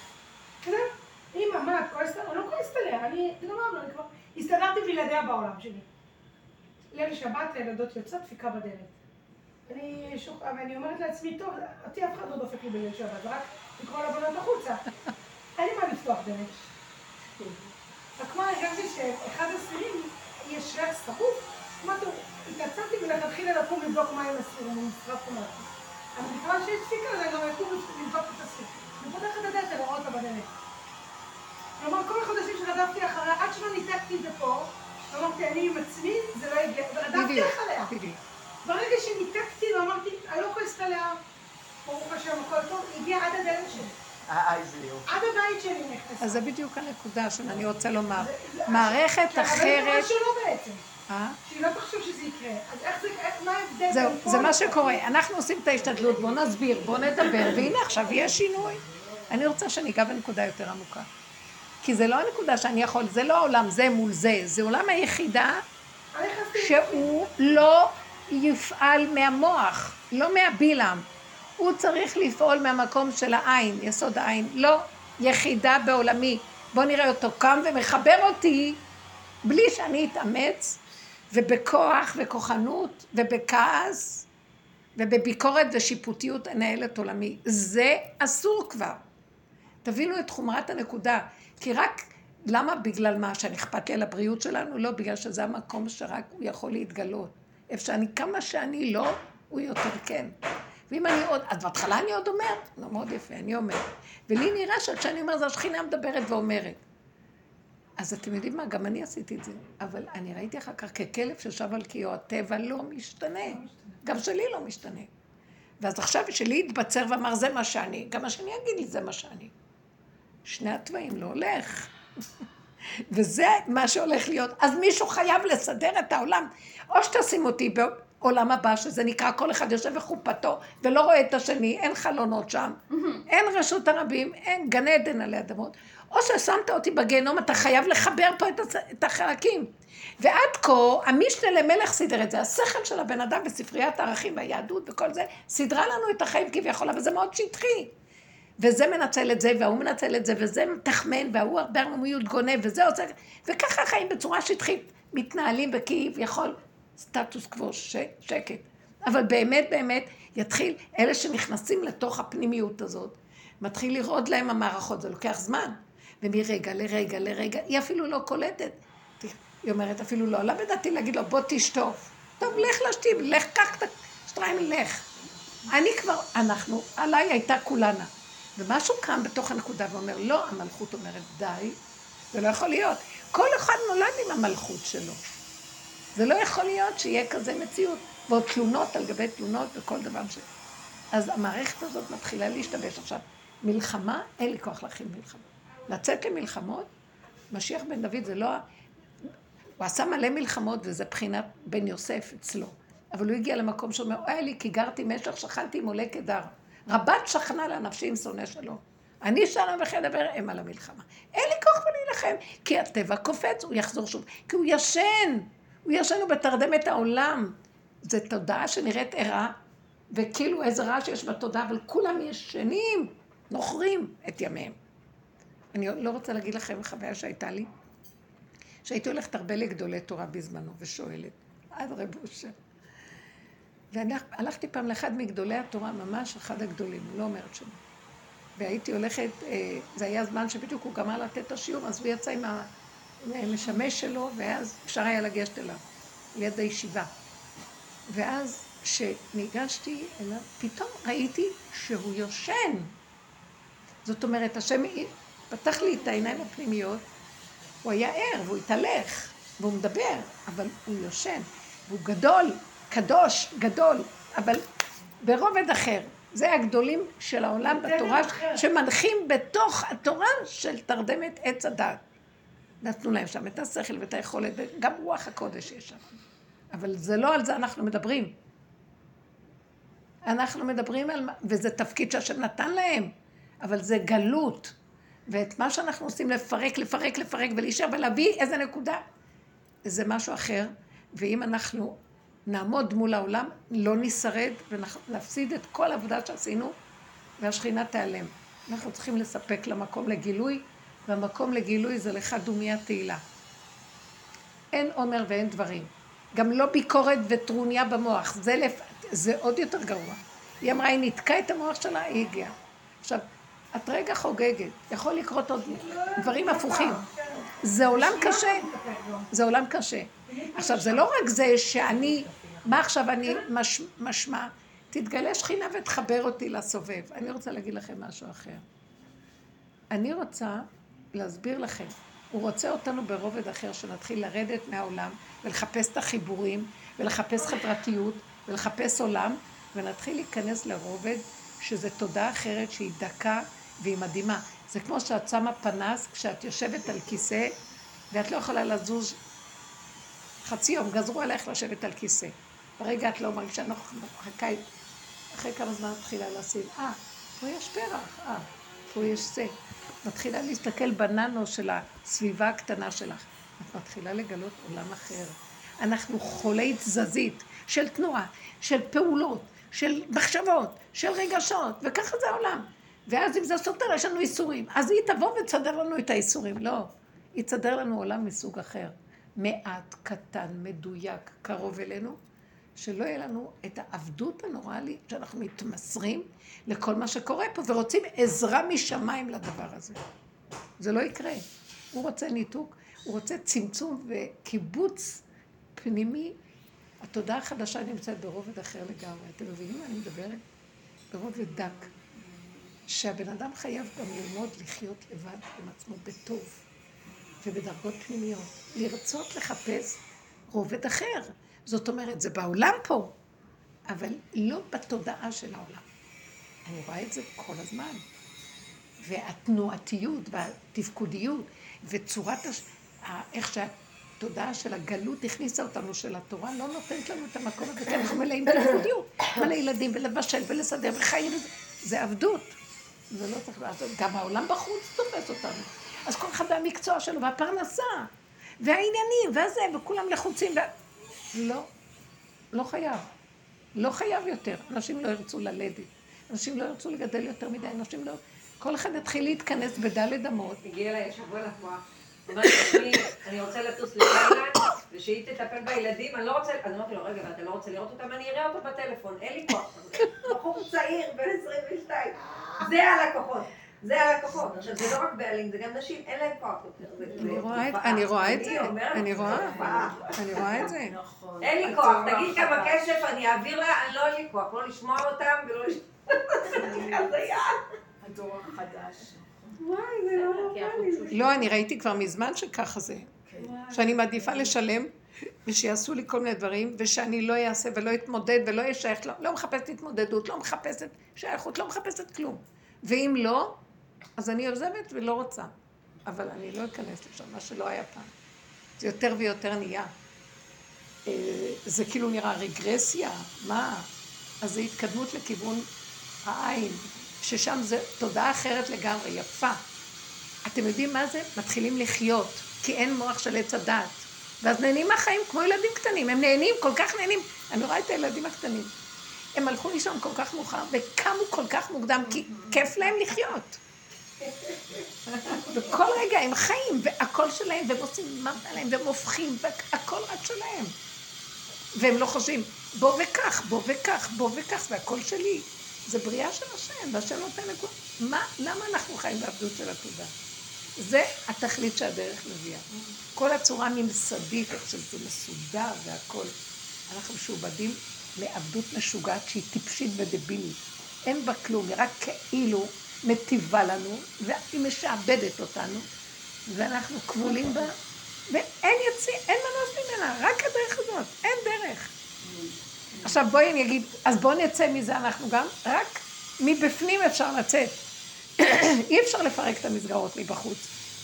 כזה, אמא, מה, את כועסת? אני לא כועסת עליה, אני גמרנו, אני כבר הסתדרתי בלעדיה בעולם שלי. ליל שבת, הילדות יוצאות, דפיקה בדלת. אני שוק... ואני אומרת לעצמי, טוב, אותי אף אחד לא דופק לי בליל שבת, רק לקרוא לבנות החוצה. אין לי מה לפתוח דלת. רק מה, הרגשתי שאחד הסירים, יש ריח שרוף, אמרתי, התעצמתי מלכתחילה לקום לבדוק מה הם הסירים, אם נשרף או משהו. אבל מכיוון שיש דפיקה, אז אני גם אקום לבדוק את הסיר. אני פותחת את הדלת, אני רואה אותה בדלת. כלומר, כל החודשים שרדפתי אחריה, עד שלא ניתקתי את זה פה, אמרתי, אני עם עצמי, זה לא יגיע, ורדפתי אחריה. ברגע שניתקתי ואמרתי, אני לא כועסת עליה, ברוך השם, הכל טוב, היא הגיעה עד הדלת שלי. אה, יופי. עד הבית שלי נכנסה. אז זה בדיוק הנקודה שאני רוצה לומר. מערכת אחרת... אמרה שלא בעצם, אה? שהיא לא תחשוב שזה יקרה. אז איך זה, מה ההבדל זהו, זה מה? שקורה. אנחנו עושים את ההשתדלות, בואו נסביר, בואו נדבר, והנה עכשיו יש שינוי. אני רוצה שניגע בנקודה יותר עמוקה. כי זה לא הנקודה שאני יכול, זה לא עולם זה מול זה, זה עולם היחידה שהוא לא יפעל מהמוח, לא מהבילעם. הוא צריך לפעול מהמקום של העין, יסוד העין. לא יחידה בעולמי. בואו נראה אותו קם ומחבר אותי בלי שאני אתאמץ, ובכוח וכוחנות ובכעס ובביקורת ושיפוטיות אנהל את עולמי. זה אסור כבר. תבינו את חומרת הנקודה. כי רק, למה בגלל מה? שאני אכפת לי על הבריאות שלנו? לא, בגלל שזה המקום שרק הוא יכול להתגלות. איפה שאני, כמה שאני לא, הוא יותר כן. ואם אני עוד, אז בהתחלה אני עוד אומר, לא מאוד יפה, אני אומר. ולי נראה שכשאני אומר, זה השכינה מדברת ואומרת. אז אתם יודעים מה, גם אני עשיתי את זה. אבל אני ראיתי אחר כך ככלב ששב על קיאו, הטבע לא משתנה. גם שלי לא משתנה. ואז עכשיו שלי התבצר ואמר, זה מה שאני, גם השני יגיד לי, זה מה שאני. שני התוואים לא הולך. וזה מה שהולך להיות. אז מישהו חייב לסדר את העולם. או שתשים אותי בעולם הבא, שזה נקרא כל אחד יושב בחופתו, ולא רואה את השני, אין חלונות שם, אין רשות הרבים, אין גן עדן עלי אדמות. או ששמת אותי בגיהנום, אתה חייב לחבר פה את, הצ... את החלקים. ועד כה, המשנה למלך סידר את זה. השכל של הבן אדם בספריית הערכים והיהדות וכל זה, סידרה לנו את החיים כביכול, אבל זה מאוד שטחי. וזה מנצל את זה, וההוא מנצל את זה, וזה מתחמן, וההוא הרבה ערמומיות גונב, וזה עושה... וככה חיים בצורה שטחית. מתנהלים בכביכול סטטוס קוו, ש... שקט. אבל באמת באמת יתחיל, אלה שנכנסים לתוך הפנימיות הזאת, מתחיל לרעוד להם המערכות, זה לוקח זמן. ומרגע לרגע לרגע, היא אפילו לא קולטת. היא אומרת, אפילו לא עולה בדעתי להגיד לו, בוא תשטוף. טוב, לך לשתים, לך, קח את השטריימל, לך. אני כבר, אנחנו, עליי הייתה כולנה. ומשהו קם בתוך הנקודה ואומר, לא, המלכות אומרת, די, זה לא יכול להיות. כל אחד נולד עם המלכות שלו. זה לא יכול להיות שיהיה כזה מציאות. ועוד תלונות על גבי תלונות וכל דבר ש... אז המערכת הזאת מתחילה להשתבש. עכשיו, מלחמה, אין לי כוח להכין מלחמה. לצאת למלחמות, משיח בן דוד זה לא... הוא עשה מלא מלחמות וזה בחינת בן יוסף אצלו. אבל הוא הגיע למקום שאומר, אוי לי, כי גרתי משך, שכנתי עם עולה קדר. רבת שכנה לנפשי עם שונא שלום. אני שלום וכן אדבר הם על המלחמה. אין לי כוח להילחם, כי הטבע קופץ, הוא יחזור שוב. כי הוא ישן, ישן, הוא בתרדמת העולם. זו תודעה שנראית ערה, וכאילו איזה רעש יש בתודעה, אבל כולם ישנים, נוחרים את ימיהם. אני לא רוצה להגיד לכם חוויה שהייתה לי, שהייתי הולכת הרבה לגדולי תורה בזמנו ושואלת, עד רב אושר. והלכתי פעם לאחד מגדולי התורה, ממש אחד הגדולים, לא אומרת שם. והייתי הולכת, אה, זה היה זמן שבדיוק הוא גמר לתת את השיעור, אז הוא יצא עם המשמש שלו, ואז אפשר היה לגשת אליו, ליד הישיבה. ואז כשניגשתי אליו, פתאום ראיתי שהוא יושן. זאת אומרת, השם פתח לי את העיניים הפנימיות, הוא היה ער והוא התהלך, והוא מדבר, אבל הוא יושן, והוא גדול, קדוש, גדול, אבל ברובד אחר. זה הגדולים של העולם בתורה, שמנחים בתוך התורה של תרדמת עץ הדת. נתנו להם שם את השכל ואת היכולת, וגם רוח הקודש יש שם. אבל זה לא על זה אנחנו מדברים. אנחנו מדברים על, וזה תפקיד שהשם נתן להם, אבל זה גלות. ואת מה שאנחנו עושים לפרק, לפרק, לפרק ולהישאר ולהביא איזה נקודה, זה משהו אחר. ואם אנחנו נעמוד מול העולם, לא נשרד ונפסיד את כל העבודה שעשינו, והשכינה תיעלם. אנחנו צריכים לספק למקום לגילוי, והמקום לגילוי זה לך דומיה תהילה. אין עומר ואין דברים. גם לא ביקורת וטרוניה במוח, זה, לפ... זה עוד יותר גרוע. היא אמרה, היא ניתקה את המוח שלה, היא הגיעה. עכשיו, את רגע חוגגת, יכול לקרות עוד דברים הפוכים. זה עולם קשה, זה עולם קשה. עכשיו, זה לא רק זה שאני, מה עכשיו אני מש, משמע? תתגלה שכינה ותחבר אותי לסובב. אני רוצה להגיד לכם משהו אחר. אני רוצה להסביר לכם. הוא רוצה אותנו ברובד אחר, שנתחיל לרדת מהעולם ולחפש את החיבורים ולחפש חברתיות ולחפש עולם, ונתחיל להיכנס לרובד שזה תודעה אחרת שהיא דקה והיא מדהימה. זה כמו שאת שמה פנס כשאת יושבת על כיסא ואת לא יכולה לזוז חצי יום, גזרו עלייך לשבת על כיסא. ברגע את לא מרגישה נוח, מחכה, אחרי כמה זמן מתחילה לשים, אה, פה יש פרח, אה, פה יש זה. מתחילה להסתכל בננו של הסביבה הקטנה שלך. את מתחילה לגלות עולם אחר. אנחנו חולי תזזית של תנועה, של פעולות, של מחשבות, של רגשות, וככה זה העולם. ואז אם זה סותר, יש לנו איסורים. אז היא תבוא ותסדר לנו את האיסורים. לא, היא תסדר לנו עולם מסוג אחר. מעט, קטן, מדויק, קרוב אלינו, שלא יהיה לנו את העבדות הנורמלית שאנחנו מתמסרים לכל מה שקורה פה, ורוצים עזרה משמיים לדבר הזה. זה לא יקרה. הוא רוצה ניתוק, הוא רוצה צמצום וקיבוץ פנימי. התודעה החדשה נמצאת ברובד אחר לגמרי. אתם מבינים מה אני מדברת? ברובד דק. שהבן אדם חייב גם ללמוד לחיות לבד עם עצמו בטוב ובדרגות פנימיות. לרצות לחפש רובד אחר. זאת אומרת, זה בעולם פה, אבל לא בתודעה של העולם. אני רואה את זה כל הזמן. והתנועתיות והתפקודיות וצורת, הש... איך שהתודעה של הגלות הכניסה אותנו, של התורה, לא נותנת לנו את המקום הזה, כי אנחנו מלאים בתפקודיות. מלא ילדים ולבשל ולסדר וחיים, זה עבדות. זה לא צריך לעשות, גם העולם בחוץ תופס אותנו. אז כל אחד והמקצוע שלו, והפרנסה, והעניינים, והזה, וכולם לחוצים. ו... לא, לא חייב. לא חייב יותר. אנשים לא ירצו ללדת. אנשים לא ירצו לגדל יותר מדי. אנשים לא... כל אחד יתחיל להתכנס בדלת אמות. הגיע אליי. אומרת לי, אני רוצה לטוס לתאילנד, ושהיא תטפל בילדים, אני לא רוצה, אז אמרתי לו, רגע, ואתה לא רוצה לראות אותם? אני אראה אותו בטלפון, אין לי כוח. בחור צעיר, בן 22. זה הלקוחות. זה הלקוחות. עכשיו, זה לא רק בעלים, זה גם נשים, אין להם כוח יותר. אני רואה את- תופעה. אני רואה את זה, אני רואה. תופעה. אני רואה את זה. נכון. אין לי כוח, תגיד כמה כסף אני אעביר לה, אני לא אין לי כוח, לא לשמוע אותם ולא לשמוע... הדור החדש. וואי, זה לא נורמלי. לא, אני ראיתי כבר מזמן שככה זה. שאני מעדיפה לשלם, ושיעשו לי כל מיני דברים, ושאני לא אעשה ולא אתמודד ולא אהיה שייכת, לא, לא מחפשת התמודדות, לא מחפשת שייכות, לא מחפשת כלום. ואם לא, אז אני עוזבת ולא רוצה. אבל אני לא אכנס לשם, מה שלא היה פעם. זה יותר ויותר נהיה. אה, זה כאילו נראה רגרסיה, מה? אז זה התקדמות לכיוון העין, ששם זה תודעה אחרת לגמרי, יפה. אתם יודעים מה זה? מתחילים לחיות, כי אין מוח של עץ הדעת. ואז נהנים מהחיים כמו ילדים קטנים, הם נהנים, כל כך נהנים. אני רואה את הילדים הקטנים. הם הלכו לישון כל כך מאוחר וקמו כל כך מוקדם, כי כיף להם לחיות. וכל רגע הם חיים, והכל שלהם, והם עושים מה בא להם, והם הופכים, והכל רק שלהם. והם לא חושבים, בוא וכך, בוא וכך, בוא וכך, זה הכל שלי. זה בריאה של השם, והשם נותן לכולם. מה, למה אנחנו חיים בעבדות של התודה? זה התכלית שהדרך מביאה. כל הצורה הממסדית, איך שזה מסודר והכל. אנחנו משועבדים לעבדות משוגעת שהיא טיפשית ודבילית. אין בה כלום, היא רק כאילו מטיבה לנו, והיא משעבדת אותנו, ואנחנו כבולים בה, ואין יציא, אין מנוס ממנה, רק הדרך הזאת, אין דרך. עכשיו בואי אני אגיד, אז בואו נצא מזה אנחנו גם, רק מבפנים אפשר לצאת. אי אפשר לפרק את המסגרות מבחוץ.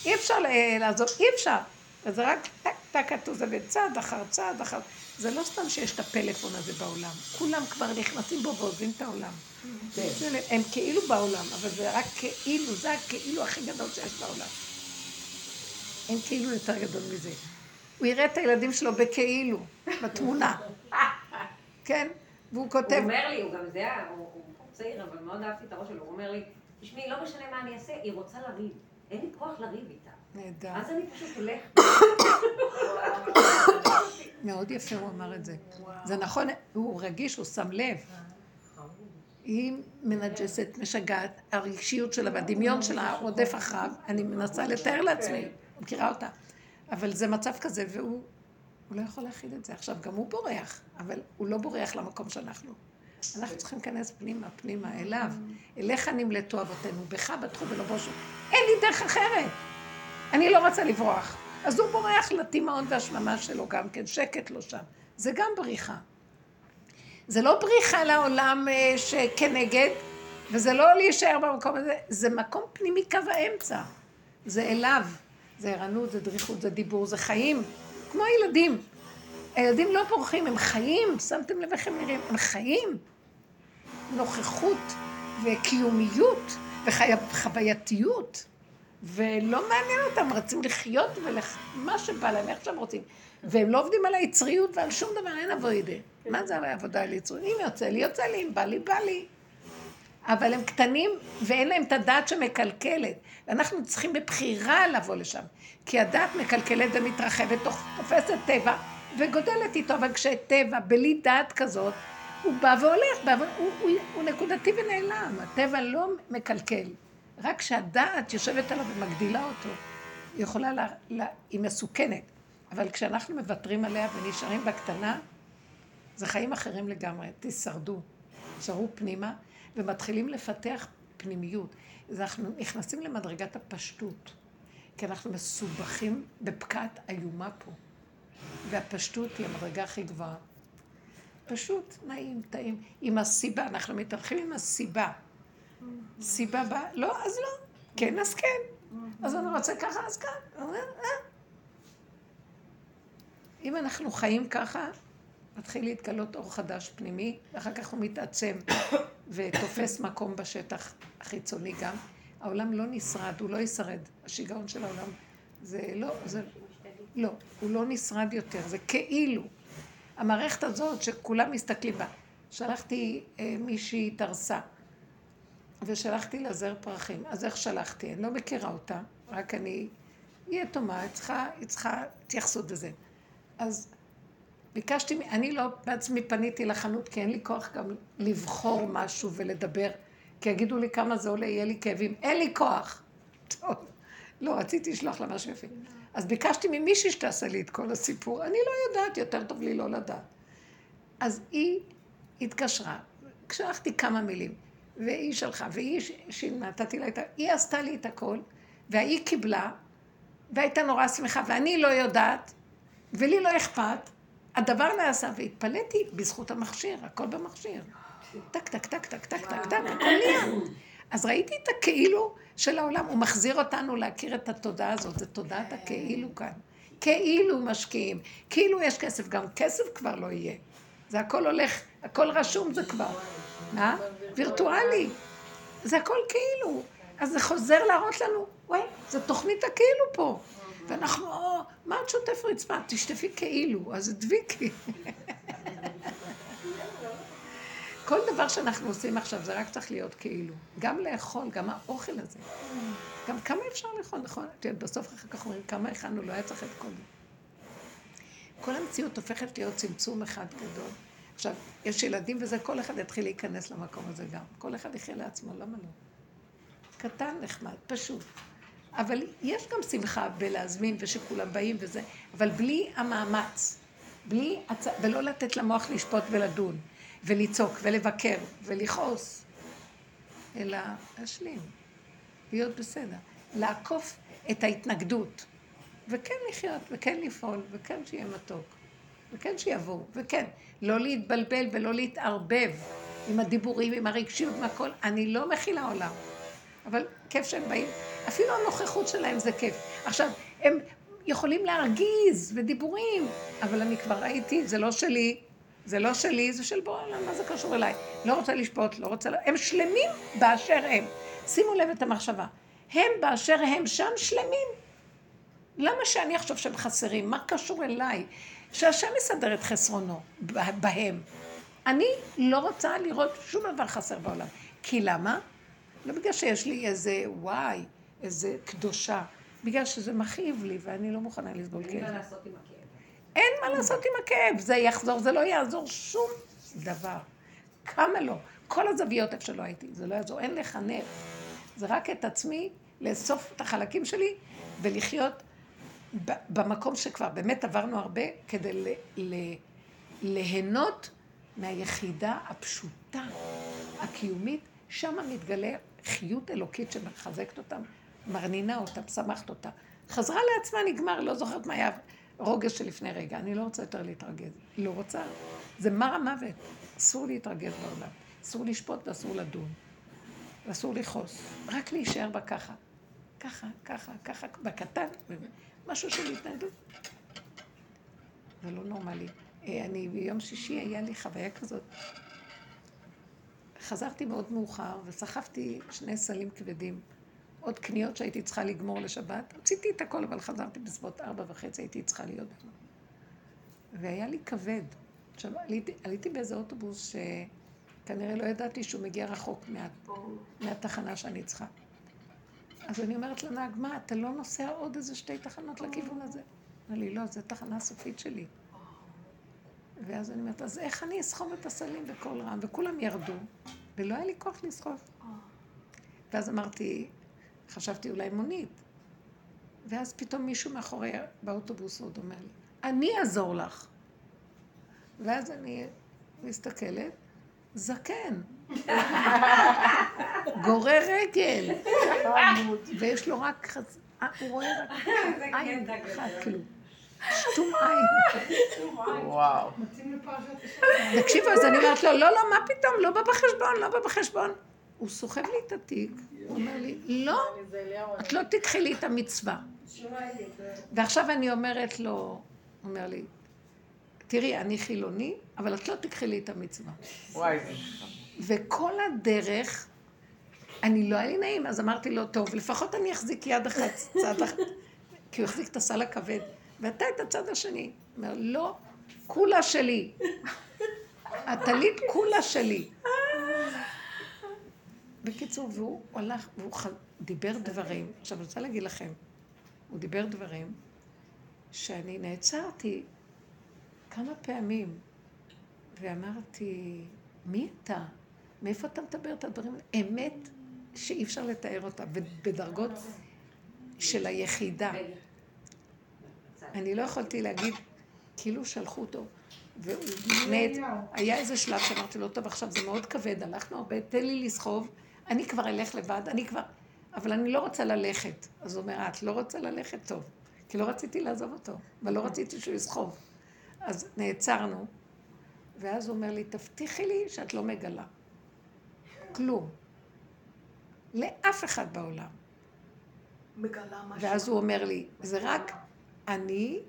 אי אפשר ל- לעזוב, אי אפשר. וזה רק טק טק כתוב בצד אחר צעד אחר... זה לא סתם שיש את הפלאפון הזה בעולם. כולם כבר נכנסים בו ועוזבים את העולם. זה- הם כאילו בעולם, אבל זה רק כאילו, זה הכאילו הכי גדול שיש בעולם. אין כאילו יותר גדול מזה. הוא יראה את הילדים שלו בכאילו, בתמונה. כן? והוא הוא כותב, אומר לי, הוא גם זה, הוא הוא צעיר, אבל מאוד אהבתי את הראש שלו, הוא אומר לי, תשמעי, לא משנה מה אני אעשה, היא רוצה לריב. אין לי כוח לריב איתה. נהדר. אז אני פשוט הולך. מאוד יפה הוא אמר את זה. זה נכון, הוא רגיש, הוא שם לב. היא מנג'סת, משגעת, הרגשיות שלה והדמיון שלה רודף אחריו, אני מנסה לתאר לעצמי, מכירה אותה. אבל זה מצב כזה, והוא הוא לא יכול להכיל את זה. עכשיו, גם הוא בורח, אבל הוא לא בורח למקום שאנחנו. אנחנו צריכים להיכנס פנימה, פנימה, אליו. אליך נמלטו אבותינו, בך בטחו ולא בושו. אין לי דרך אחרת. אני לא רוצה לברוח. אז הוא בורח לתימהון והשממה שלו גם כן, שקט לו שם. זה גם בריחה. זה לא בריחה לעולם אה, שכנגד, וזה לא להישאר במקום הזה, זה מקום פנימי קו האמצע. זה אליו. זה ערנות, זה דריכות, זה דיבור, זה חיים. כמו ילדים. הילדים לא בורחים, הם חיים. שמתם לב איך הם נראים? הם חיים. נוכחות וקיומיות וחווייתיות. ולא מעניין אותם, רצים לחיות ומה שבא להם, איך שהם רוצים. והם לא עובדים על היצריות ועל שום דבר, אין עבודה. מה זה עבודה על יצריות? אם יוצא לי, יוצא לי, אם בא לי, בא לי. אבל הם קטנים ואין להם את הדעת שמקלקלת. ואנחנו צריכים בבחירה לבוא לשם. כי הדעת מקלקלת ומתרחבת, תופסת טבע וגודלת איתו, אבל כשטבע, בלי דעת כזאת, הוא בא והולך, בא, ו- הוא, הוא, הוא נקודתי ונעלם. הטבע לא מקלקל. רק כשהדעת יושבת עליו ומגדילה אותו, היא יכולה, לה, לה, היא מסוכנת. אבל כשאנחנו מוותרים עליה ונשארים בקטנה, זה חיים אחרים לגמרי. תישרדו. תשארו פנימה, ומתחילים לפתח פנימיות. אז אנחנו נכנסים למדרגת הפשטות, כי אנחנו מסובכים בפקעת איומה פה. והפשטות היא המדרגה הכי גבוהה. פשוט, נעים, טעים. עם הסיבה, אנחנו מתהלכים עם הסיבה. סיבה באה, לא, אז לא. כן, אז כן. אז אני רוצה ככה, אז כאן. אה, אה. אם אנחנו חיים ככה, מתחיל להתגלות אור חדש פנימי, ואחר כך הוא מתעצם ותופס מקום בשטח החיצוני גם. העולם לא נשרד, הוא לא ישרד. השיגעון של העולם זה לא, זה... לא, הוא לא נשרד יותר, זה כאילו. המערכת הזאת שכולם מסתכלים בה. שלחתי אה, מישהי התארסה, ושלחתי לה זר פרחים. אז איך שלחתי? אני לא מכירה אותה, רק אני... היא יתומה, היא צריכה, היא צריכה התייחסות לזה. אז ביקשתי, אני לא בעצמי פניתי לחנות, כי אין לי כוח גם לבחור משהו ולדבר, כי יגידו לי כמה זה עולה, יהיה לי כאבים. אין לי כוח. טוב, לא, רציתי לשלוח לה משהו יפה. אז ביקשתי ממישהי שתעשה לי את כל הסיפור. אני לא יודעת, יותר טוב לי לא לדעת. אז היא התקשרה, שלחתי כמה מילים, והיא שלחה, והיא שנתתי לה את ה... היא עשתה לי את הכל, והיא קיבלה, והייתה נורא שמחה, ואני לא יודעת, ולי לא אכפת, הדבר נעשה, והתפלאתי בזכות המכשיר, הכל במכשיר. טק, טק, טק, טק, טק, טק, טק, הכל נהיה. אז ראיתי את הכאילו של העולם, הוא מחזיר אותנו להכיר את התודעה הזאת, זה תודעת הכאילו כאן. כאילו משקיעים, כאילו יש כסף, גם כסף כבר לא יהיה. זה הכל הולך, הכל רשום זה כבר. מה? וירטואלי. זה הכל כאילו. אז זה חוזר להראות לנו, וואי, זו תוכנית הכאילו פה. ואנחנו, או, מה את שוטף רצפה? תשטפי כאילו, אז דביקי. כל דבר שאנחנו עושים עכשיו זה רק צריך להיות כאילו. גם לאכול, גם האוכל הזה. גם כמה אפשר לאכול, נכון? את יודעת, בסוף אחר כך אומרים כמה הכנו, לא היה צריך את כל זה. כל המציאות הופכת להיות צמצום אחד גדול. עכשיו, יש ילדים וזה, כל אחד יתחיל להיכנס למקום הזה גם. כל אחד יחיה לעצמו, למה לא? קטן, נחמד, פשוט. אבל יש גם שמחה בלהזמין ושכולם באים וזה, אבל בלי המאמץ, בלי, הצ... ולא לתת למוח לשפוט ולדון, ולצעוק ולבקר ולכעוס, אלא להשלים, להיות בסדר, לעקוף את ההתנגדות, וכן לחיות, וכן לפעול, וכן שיהיה מתוק, וכן שיבואו, וכן, לא להתבלבל ולא להתערבב עם הדיבורים, עם הרגשיות, עם הכל, אני לא מכילה עולם. אבל כיף שהם באים, אפילו הנוכחות שלהם זה כיף. עכשיו, הם יכולים להרגיז ודיבורים, אבל אני כבר ראיתי, זה לא שלי, זה לא שלי, זה של בורא עולם, מה זה קשור אליי? לא רוצה לשפוט, לא רוצה... הם שלמים באשר הם. שימו לב את המחשבה. הם באשר הם שם שלמים. למה שאני אחשוב שהם חסרים? מה קשור אליי? שהשם יסדר את חסרונו בהם. אני לא רוצה לראות שום דבר חסר בעולם. כי למה? לא בגלל שיש לי איזה וואי, איזה קדושה, בגלל שזה מכאיב לי ואני לא מוכנה לסבול כאב. אין מה לעשות עם הכאב. אין מה לעשות עם הכאב, זה יחזור, זה לא יעזור שום דבר. כמה לא? כל הזוויות איפה שלא הייתי, זה לא יעזור, אין לחנך. זה רק את עצמי, לאסוף את החלקים שלי ולחיות במקום שכבר באמת עברנו הרבה כדי ל- ל- ליהנות מהיחידה הפשוטה, הקיומית, שם מתגלה חיות אלוקית שמחזקת אותם, מרנינה אותם, שמחת אותה. חזרה לעצמה, נגמר, לא זוכרת מה היה רוגז שלפני רגע. אני לא רוצה יותר להתרגז. לא רוצה. זה מר המוות. אסור להתרגז בעולם. אסור לשפוט ואסור לדון. ואסור לכעוס. רק להישאר בה ככה. ככה, ככה, ככה, בקטן. משהו של התנגדות. זה לא נורמלי. אה, אני ביום שישי היה לי חוויה כזאת. חזרתי מאוד מאוחר וסחבתי שני סלים כבדים. עוד קניות שהייתי צריכה לגמור לשבת. רציתי את הכל, אבל חזרתי בסביבות ארבע וחצי, הייתי צריכה להיות. והיה לי כבד. עכשיו, עליתי, עליתי באיזה אוטובוס שכנראה לא ידעתי שהוא מגיע רחוק מה, מהתחנה שאני צריכה. אז אני אומרת לנהג, מה, אתה לא נוסע עוד איזה שתי תחנות לכיוון הזה? אמר לי, לא, זו תחנה סופית שלי. ואז אני אומרת, אז איך אני אסחוב את הסלים בקול רם? וכולם ירדו, ולא היה לי כוח לסחוב. ואז אמרתי, חשבתי אולי מונית. ואז פתאום מישהו מאחורי באוטובוס עוד אומר לי, אני אעזור לך. ואז אני מסתכלת, זקן. גורר רגל. ויש לו רק חז... אה, הוא רואה רק עין אחת, כאילו. שתום עין. וואו. תקשיבו, אז אני אומרת לו, לא, לא, מה פתאום, לא בא בחשבון, לא בא בחשבון. הוא סוחב לי את התיק, הוא אומר לי, לא, את לא תיקחי לי את המצווה. ועכשיו אני אומרת לו, הוא אומר לי, תראי, אני חילוני, אבל את לא תיקחי לי את המצווה. וואי. וכל הדרך, אני לא היה לי נעים, אז אמרתי לו, טוב, לפחות אני אחזיק יד אחת, צד אחת, כי הוא החזיק את הסל הכבד, ואתה את הצד השני. הוא אומר, לא, כולה שלי. הטלית כולה שלי. בקיצור, והוא הלך, והוא ח... דיבר דברים, עכשיו אני רוצה להגיד לכם, הוא דיבר דברים שאני נעצרתי כמה פעמים, ואמרתי, מי אתה? מאיפה אתה מדבר את הדברים? אמת שאי אפשר לתאר אותה, בדרגות של היחידה. אני לא יכולתי להגיד, כאילו שלחו אותו. והוא מת, היה איזה שלב שאמרתי לו, טוב, עכשיו זה מאוד כבד, הלכנו הרבה, תן לי לסחוב, אני כבר אלך לבד, אני כבר... אבל אני לא רוצה ללכת. אז הוא אומר, את לא רוצה ללכת? טוב. כי לא רציתי לעזוב אותו, אבל לא רציתי שהוא יסחוב. אז נעצרנו, ואז הוא אומר לי, תבטיחי לי שאת לא מגלה. כלום. לאף אחד בעולם. מגלה משהו. ואז הוא אומר לי, זה רק אני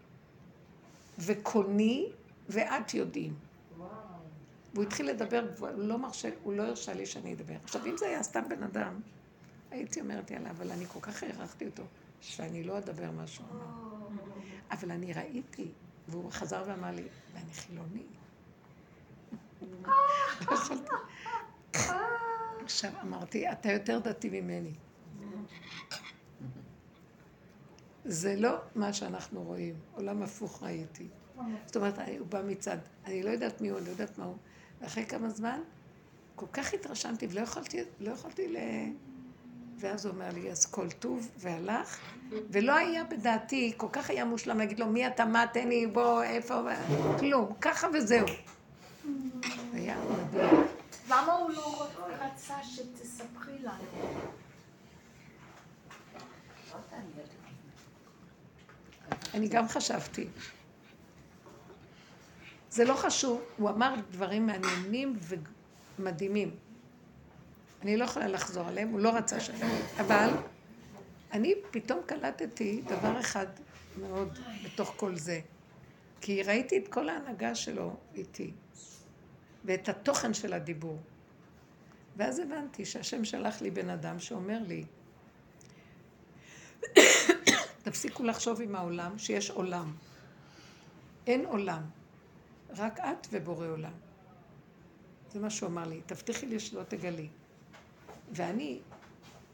וקוני ואת יודעים. והוא התחיל לדבר, הוא לא מרשה, הוא לא הרשה לי שאני אדבר. עכשיו, אם זה היה סתם בן אדם, הייתי אומרת, יאללה, אבל אני כל כך הערכתי אותו, שאני לא אדבר מה שהוא אמר. אבל אני ראיתי, והוא חזר ואמר לי, ואני חילוני. עכשיו אמרתי, אתה יותר דתי ממני. זה לא מה שאנחנו רואים, עולם הפוך ראיתי. זאת אומרת, הוא בא מצד, אני לא יודעת מי הוא, אני לא יודעת מה הוא. ואחרי כמה זמן, כל כך התרשמתי ולא יכולתי, לא יכולתי ל... ואז הוא אומר לי, אז כל טוב, והלך, ולא היה בדעתי, כל כך היה מושלם להגיד לו, מי אתה, מה, תן לי, בוא, איפה, כלום, ככה וזהו. היה מדהים. למה הוא לא רצה שתספרי לנו? אני גם חשבתי. זה לא חשוב, הוא אמר דברים מעניינים ומדהימים. אני לא יכולה לחזור עליהם, הוא לא רצה ש... אבל אני פתאום קלטתי דבר אחד מאוד בתוך כל זה. כי ראיתי את כל ההנהגה שלו איתי, ואת התוכן של הדיבור. ואז הבנתי שהשם שלח לי בן אדם שאומר לי, תפסיקו לחשוב עם העולם שיש עולם. אין עולם, רק את ובורא עולם. זה מה שהוא אמר לי, תבטיחי לי שלא תגלי. ואני,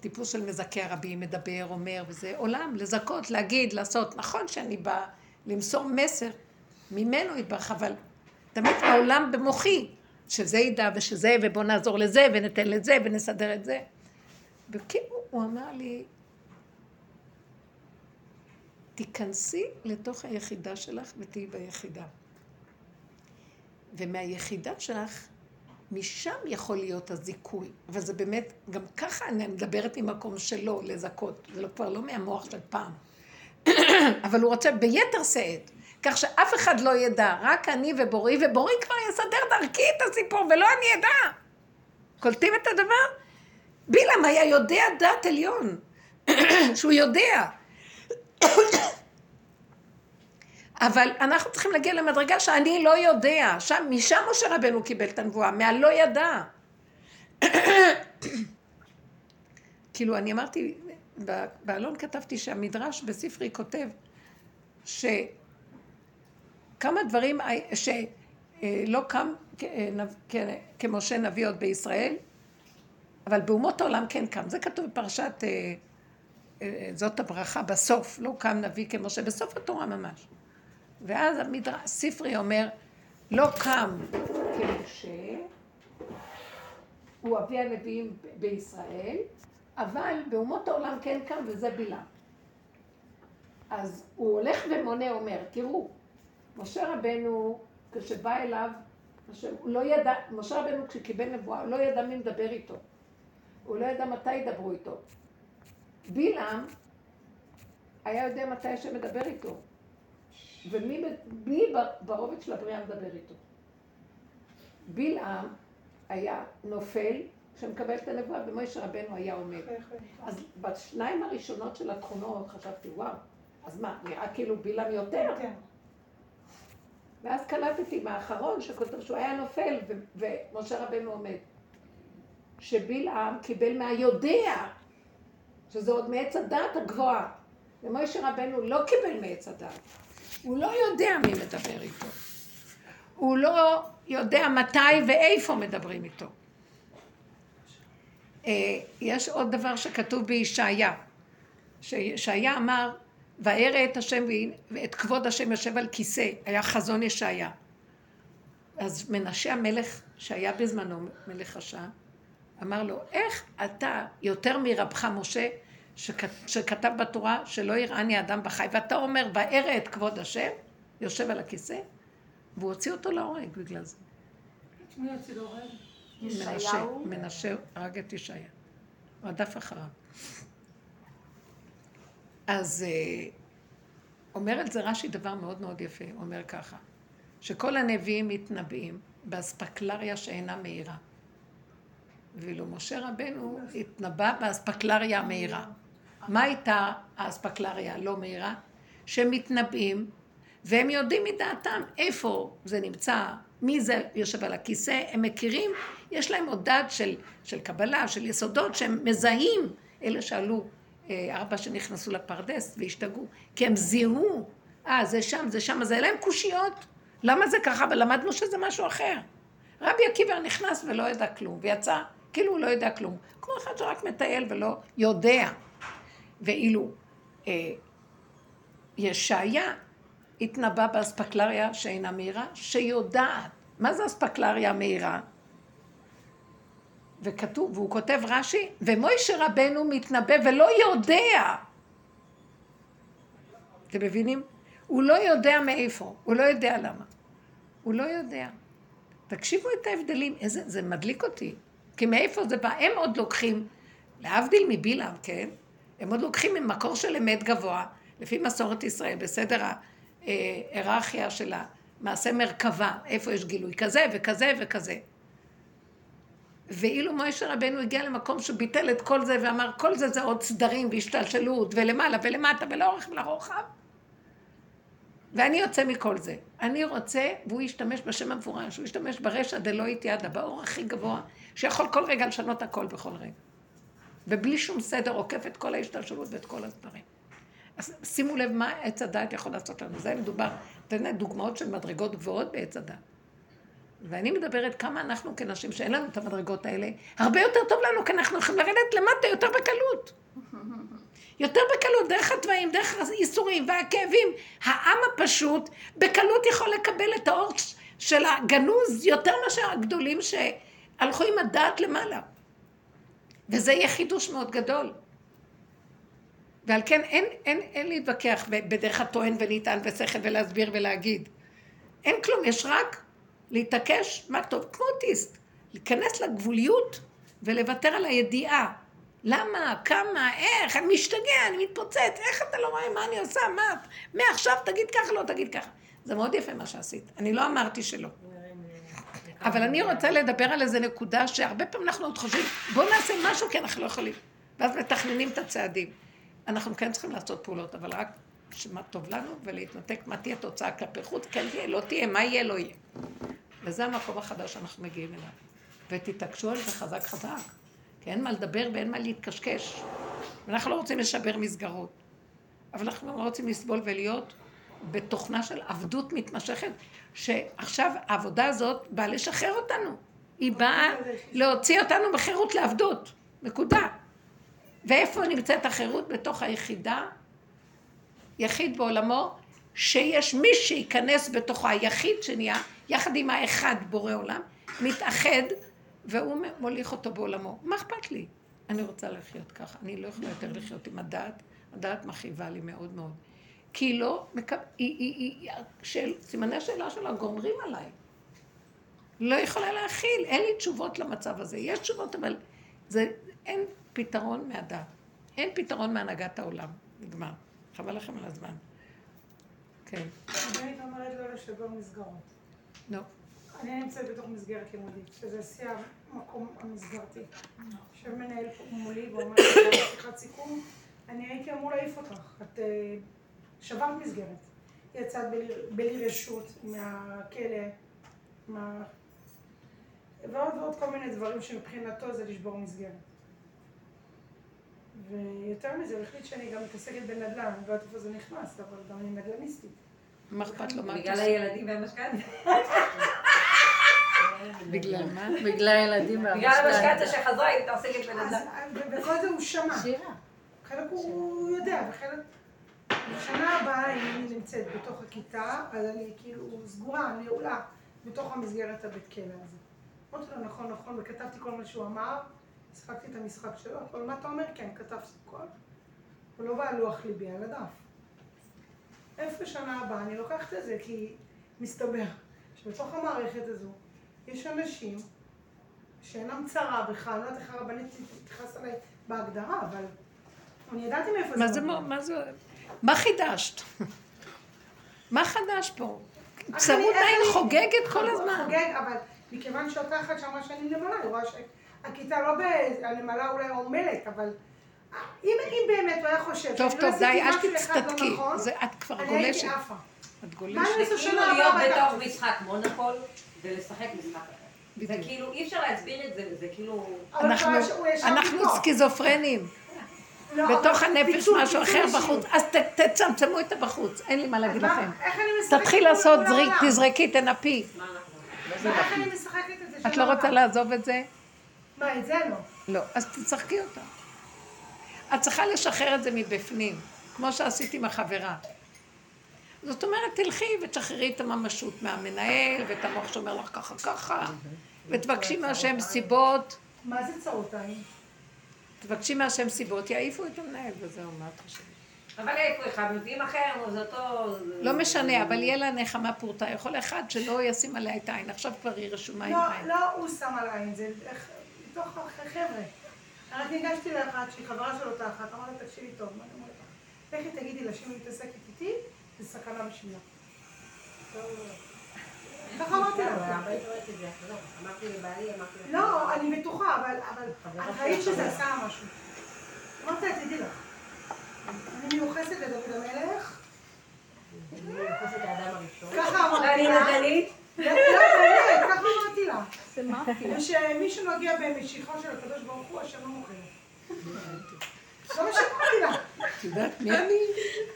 טיפוס של מזכה הרבים, מדבר, אומר, וזה עולם, לזכות, להגיד, לעשות. נכון שאני באה למסור מסר ממנו יתברך, אבל תמיד העולם במוחי, שזה ידע ושזה, ובוא נעזור לזה, וניתן לזה, ונסדר את זה. וכאילו הוא אמר לי, תיכנסי לתוך היחידה שלך ותהיי ביחידה. ומהיחידה שלך משם יכול להיות הזיכוי, אבל זה באמת, גם ככה אני מדברת ממקום שלו, לזכות, זה לא, כבר לא מהמוח של פעם. אבל הוא רוצה ביתר שאת, כך שאף אחד לא ידע, רק אני ובורי, ובורי כבר יסדר דרכי את הסיפור, ולא אני אדע. קולטים את הדבר? בילעם היה יודע דעת עליון, שהוא יודע. אבל אנחנו צריכים להגיע למדרגה שאני לא יודע, שם, משם משה רבנו קיבל את הנבואה, מהלא ידע. כאילו, אני אמרתי, באלון כתבתי שהמדרש בספרי כותב שכמה דברים, שלא קם כמשה נביא עוד בישראל, אבל באומות העולם כן קם. זה כתוב בפרשת, אה, אה, זאת הברכה בסוף, לא קם נביא כמשה, בסוף התורה ממש. ואז המדרש, ספרי אומר, לא קם כמשה, הוא אבי הנביאים בישראל, אבל באומות העולם כן קם וזה בלעם. אז הוא הולך ומונה, אומר, תראו, משה רבנו, כשבא אליו, הוא לא ידע, משה רבנו כשקיבל נבואה, הוא לא ידע מי מדבר איתו. הוא לא ידע מתי ידברו איתו. בלעם היה יודע מתי השם מדבר איתו. ומי ברובד של הבריאה מדבר איתו? בלעם היה נופל שמקבל את הנבואה, ומוישה רבנו היה עומד. אז בשניים הראשונות של התכונות חשבתי, וואו, אז מה, נראה כאילו בלעם יותר? כן. ואז קלטתי מהאחרון שכותב שהוא היה נופל ומשה רבנו עומד. שבלעם קיבל מהיודע, שזה עוד מעץ הדעת הגבוהה. ומוישה רבנו לא קיבל מעץ הדעת. הוא לא יודע מי מדבר איתו. הוא לא יודע מתי ואיפה מדברים איתו. אה, יש עוד דבר שכתוב בישעיה, שישעיה אמר, וארא את השם ואת כבוד השם יושב על כיסא, היה חזון ישעיה. אז מנשה המלך, שהיה בזמנו מלך רשע, אמר לו, איך אתה יותר מרבך משה, שכת, שכתב בתורה שלא יראני אדם בחי, ואתה אומר, וארא את כבוד השם, יושב על הכיסא, והוא הוציא אותו להורג בגלל זה. את מי הוציא להורג? ישעיהו? מנשה הרג את ישעיה. הוא רדף אחריו. אז אה, אומר על זה רש"י דבר מאוד מאוד יפה, אומר ככה, שכל הנביאים מתנבאים באספקלריה שאינה מהירה. ואילו משה רבנו התנבא באספקלריה המהירה. מה הייתה האספקלריה הלא מהירה? שהם מתנבאים והם יודעים מדעתם איפה זה נמצא, מי זה יושב על הכיסא, הם מכירים, יש להם עוד דעת של, של קבלה, של יסודות, שהם מזהים, אלה שעלו, ארבע שנכנסו לפרדס והשתגעו, כי הם זיהו, אה, זה שם, זה שם, אז היה להם קושיות, למה זה ככה? ולמדנו שזה משהו אחר. רבי עקיבא נכנס ולא ידע כלום, ויצא כאילו הוא לא יודע כלום, כמו אחד שרק מטייל ולא יודע. ואילו אה, ישעיה התנבא באספקלריה שאינה מהירה, שיודעת. מה זה אספקלריה המהירה? וכתוב, והוא כותב רש"י, ומוישה רבנו מתנבא ולא יודע. אתם מבינים? הוא לא יודע מאיפה, הוא לא יודע למה. הוא לא יודע. תקשיבו את ההבדלים, איזה, זה מדליק אותי. כי מאיפה זה בא? הם עוד לוקחים, להבדיל מבלעם, כן? הם עוד לוקחים ממקור של אמת גבוה, לפי מסורת ישראל, בסדר ההיררכיה של המעשה מרכבה, איפה יש גילוי כזה וכזה וכזה. ואילו מוישה רבנו הגיע למקום שביטל את כל זה ואמר, כל זה זה עוד סדרים והשתלשלות ולמעלה ולמטה ולאורך ולרוחב. ואני יוצא מכל זה. אני רוצה, והוא ישתמש בשם המפורש, הוא ישתמש ברשע דלא יתיאדה, באור הכי גבוה, שיכול כל רגע לשנות הכל בכל רגע. ובלי שום סדר עוקף את כל ההשתלשלות ואת כל הסדרים. אז שימו לב מה עץ הדת יכול לעשות לנו. זה מדובר, אתה יודע, דוגמאות של מדרגות גבוהות בעץ הדת. ואני מדברת כמה אנחנו כנשים שאין לנו את המדרגות האלה, הרבה יותר טוב לנו, כי אנחנו יכולים לרדת למטה יותר בקלות. יותר בקלות, דרך התוואים, דרך הייסורים והכאבים. העם הפשוט בקלות יכול לקבל את האור של הגנוז יותר מאשר הגדולים שהלכו עם הדעת למעלה. וזה יהיה חידוש מאוד גדול. ועל כן אין, אין, אין להתווכח בדרך הטוען ונטען ושכל ולהסביר ולהגיד. אין כלום, יש רק להתעקש מה טוב, כמו אוטיסט. להיכנס לגבוליות ולוותר על הידיעה. למה? כמה? איך? אני משתגע, אני מתפוצץ, איך אתה לא רואה מה אני עושה? מה? מעכשיו תגיד ככה, לא תגיד ככה. זה מאוד יפה מה שעשית. אני לא אמרתי שלא. אבל אני רוצה לדבר על איזה נקודה שהרבה פעמים אנחנו עוד חושבים, בואו נעשה משהו כי אנחנו לא יכולים. ואז מתכננים את הצעדים. אנחנו כן צריכים לעשות פעולות, אבל רק שמה טוב לנו ולהתנתק מה תהיה תוצאה כלפי חוץ, כן תהיה, לא תהיה, מה יהיה, לא יהיה. וזה המקום החדש שאנחנו מגיעים אליו. ותתעקשו על זה חזק חזק. כי אין מה לדבר ואין מה להתקשקש. ואנחנו לא רוצים לשבר מסגרות. אבל אנחנו לא רוצים לסבול ולהיות בתוכנה של עבדות מתמשכת, שעכשיו העבודה הזאת באה לשחרר אותנו. היא באה להוציא אותנו בחירות לעבדות. נקודה. ואיפה נמצאת החירות? בתוך היחידה, יחיד בעולמו, שיש מי שייכנס בתוכו, היחיד שנהיה, יחד עם האחד בורא עולם, מתאחד, והוא מוליך אותו בעולמו. מה אכפת לי? אני רוצה לחיות ככה, אני לא יכולה יותר לחיות עם הדעת, הדעת מכאיבה לי מאוד מאוד. כי היא לא, מקב... היא, היא, היא, של, סימני השאלה שלה גומרים עליי. לא יכולה להכיל, אין לי תשובות למצב הזה. יש תשובות, אבל זה, אין פתרון מהדת. אין פתרון מהנהגת העולם. נגמר. חבל לכם על הזמן. כן. אני אומרת לא לשבר מסגרות. לא. אני נמצאת בתוך מסגרת לימודית, שזה שיא המקום המסגרתי. יושב מנהל פה מולי ואומר לי, שיחת סיכום, אני הייתי אמור להעיף אותך. את אה, שברת מסגרת. יצאת בלי רשות מהכלא, מה... ועוד ועוד כל מיני דברים שמבחינתו זה לשבור מסגרת. ויותר מזה, הוא החליט שאני גם מתעסקת בנדל"ן, לא יודעת איפה זה נכנס, אבל גם אני נדל"ניסטית. מה אכפת לו? בגלל? הילדים והמשכנתה. בגלל מה? בגלל הילדים בגלל המשכנתה שחזרה, היא מתעסקת בנדל"ן. וכל זה הוא שמע. שירה. חלק הוא יודע, וחלק... בשנה הבאה, אם אני נמצאת בתוך הכיתה, אז אני כאילו סגורה, נעולה. בתוך המסגרת הבית כלא הזה. אמרתי לו, נכון, נכון, וכתבתי כל מה שהוא אמר, שיחקתי את המשחק שלו, אבל מה אתה אומר? כן, כתבתי הכל. הוא לא בא על לוח ליבי, על הדף. איפה שנה הבאה אני לוקחת את זה, כי מסתבר שבתוך המערכת הזו יש אנשים שאינם צרה בך, אני לא יודעת איך הרבנית תתייחס אליי בהגדרה, אבל אני ידעתי מאיפה מה זה. מה זה, מה חידשת? מה חדש פה? אני- איך עין אני- חוגגת כל הזמן. חוגג, אבל מכיוון שאותה אחת שאמרה שאני נמלה, היא רואה שהכיתה לא ב... הנמלה אולי עומלת, אבל אם אם באמת הוא היה חושב טוב, טוב, לא די, אל לא תצטדקי. נכון, זה- את כבר אני הייתי גולשת. עפה. את מה אני גולשת. זה כאילו שנה להיות הבאה בתוך בתכלס? משחק מונופול ולשחק משחק אחר. זה. כאילו, אי אפשר להסביר את זה, זה כאילו... אנחנו-. סקיזופרנים. לא, בתוך הנפש משהו אחר. בחוץ. אז ת- תצמצמו את הבחוץ, אין לי מה להגיד לכם. תתחיל לעשות, זריק? תזרקי, תנפי. את זה את שנה לא רוצה? לעזוב את זה? מה, את זה לא. לא. אז תשחקי אותה. את צריכה לשחרר את זה מבפנים, כמו שעשית עם החברה. זאת אומרת, תלכי ותשחררי את הממשות מהמנהל, ואת המוח שאומר לך ככה ככה, ותבקשי מהשם סיבות, מה זה צרות עין? תבקשי מהשם סיבות, יעיפו את המנהל וזהו, מה את חושבת? אבל איפה אחד, מביאים אחר, זה אותו... לא משנה, אבל יהיה לה נחמה פורתא. יכול אחד שלא ישים עליה את העין, עכשיו כבר היא רשומה עם לא, עין. לא הוא שם על עין, זה איך- מתוך החבר'ה. רק ניגשתי לאחת שהיא חברה של אותה אחת, אמרתי לה, תקשיבי טוב, מה אני אומרת לך? לכי תגידי לה שהיא מתעסקת איתי, זה סכנה בשבילה. ככה אמרתי לה. לא. לא, אני בטוחה, אבל את ראית שזה חברה. עשה משהו. אמרתי לה, תדעי לך, אני מיוחסת לדוד המלך, הראשון. ככה אמרתי ואני לה. לא, באמת, ככה אמרתי לה. ושמישהו נוגע במשיכו של הקדוש ברוך הוא, השם לא מוכר. זה מה שאמרתי לה. את יודעת מי אני?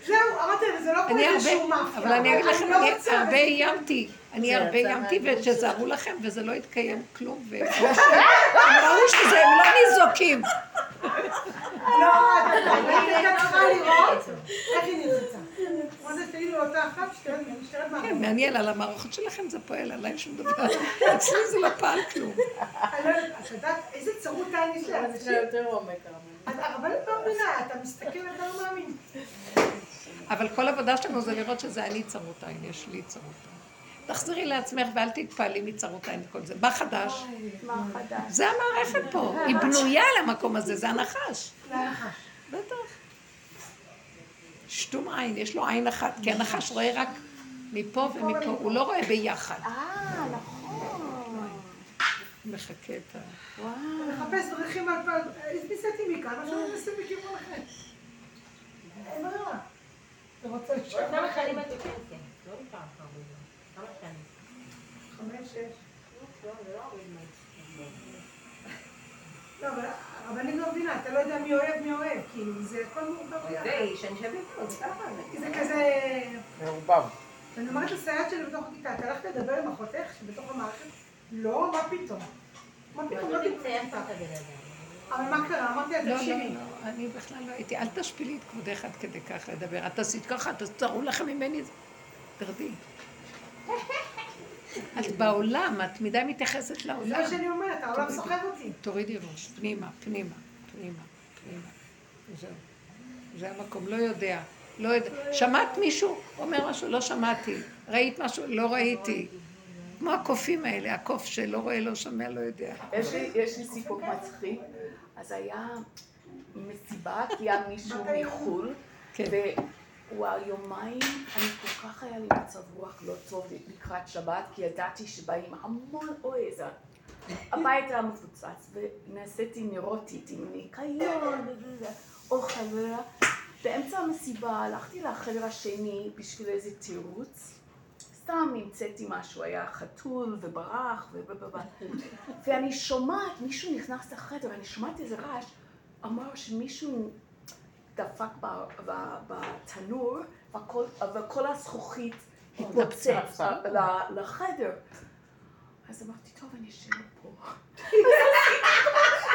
זהו, אמרתי לה, זה לא כמו אני איזשהו הרבה, מאפיה. אבל אני אגיד לכם, לא אני הרבה זה- איימתי. אני זה הרבה איימתי, ושזהרו לכם, וזה לא התקיים כלום. ו- הם ראו שזה, הם לא ניזוקים. לא, את צריכה לראות איך היא נרצה. זה, כן. מעניין, על המערכות שלכם זה פועל, עליי שום דבר. אצלי זה לא פעל כלום. אני לא יודעת, את יודעת איזה צרות עין יש אבל לאנשים? יש לה יותר עומק, הרבנית. לא מבינה, אתה מסתכל ואתה לא מאמין. אבל כל העבודה שלנו זה לראות שזה אני צרות עין, יש לי צרות עין. תחזרי לעצמך ואל תתפעלי מצרות עין וכל זה. מה חדש? מה חדש? זה המערכת פה, היא בנויה למקום הזה, זה הנחש. זה הנחש. בטח. שתום עין, יש לו עין אחת, כי הנחש רואה רק מפה ומפה, הוא לא רואה ביחד. אה, נכון. מחכה את ה... וואו. מחפש דרכים על פעם, ניסיתי מכאן, עכשיו אני מנסה בכיוון אחר. אין ברירה. אתה רוצה לשאול? כמה שנים את בפנסיה? לא נשאר לך הרבה זמן. כמה שנים? חמש, שש. לא, זה לא. לא, אבל הרבנים לא מבינה, אתה לא יודע מי אוהב, מי אוהב, כאילו, זה הכל מעורבב זה. איש, אני חושבת, זה ככה. זה כזה... מעורבב. ואני אומרת לסייעת שלי בתוך הכיתה, את הלכת לדבר עם אחותך שבתוך המערכת? לא, מה פתאום? מה פתאום? לא לא דיברתי תמצא. את הבן אדם. אבל מה קרה? אמרתי לה, לא, לא, תקשיבי. לא, אני בכלל לא הייתי, אל תשפילי את כבודך עד כדי כך לדבר. את עשית ככה, תראו לכם ממני, תרדי. את בעולם, את מדי מתייחסת זה לעולם. מה שאני אומרת, העולם סוחב אותי. תורידי ראש, פנימה, פנימה, פנימה, פנימה. זהו. זה המקום, לא יודע. לא יודע. שמעת מישהו אומר משהו? לא שמעתי. ראית משהו? לא ראיתי. כמו הקופים האלה, הקוף שלא רואה, לא שומע, לא יודע. יש לי- יש לי סיפור מצחיק. אז היה מסיבה, כי היה מישהו מחו"ל, והוא יומיים, אני כל כך היה לי מצב רוח לא טוב לקראת שבת, כי ידעתי שבאים המון אוי, זה... הבית היה מפוצץ, ונעשיתי נרוטית עם ניקיון, אוכל. באמצע המסיבה הלכתי לחדר השני בשביל איזה תירוץ. סתם המצאתי משהו, היה חתול וברח, ו- ואני שומעת, מישהו נכנס לחדר, אני שומעת איזה רעש, אמר שמישהו דפק בתנור, וכל, וכל הזכוכית התנפצת ל- לחדר. אז אמרתי, טוב, אני אשאר פה.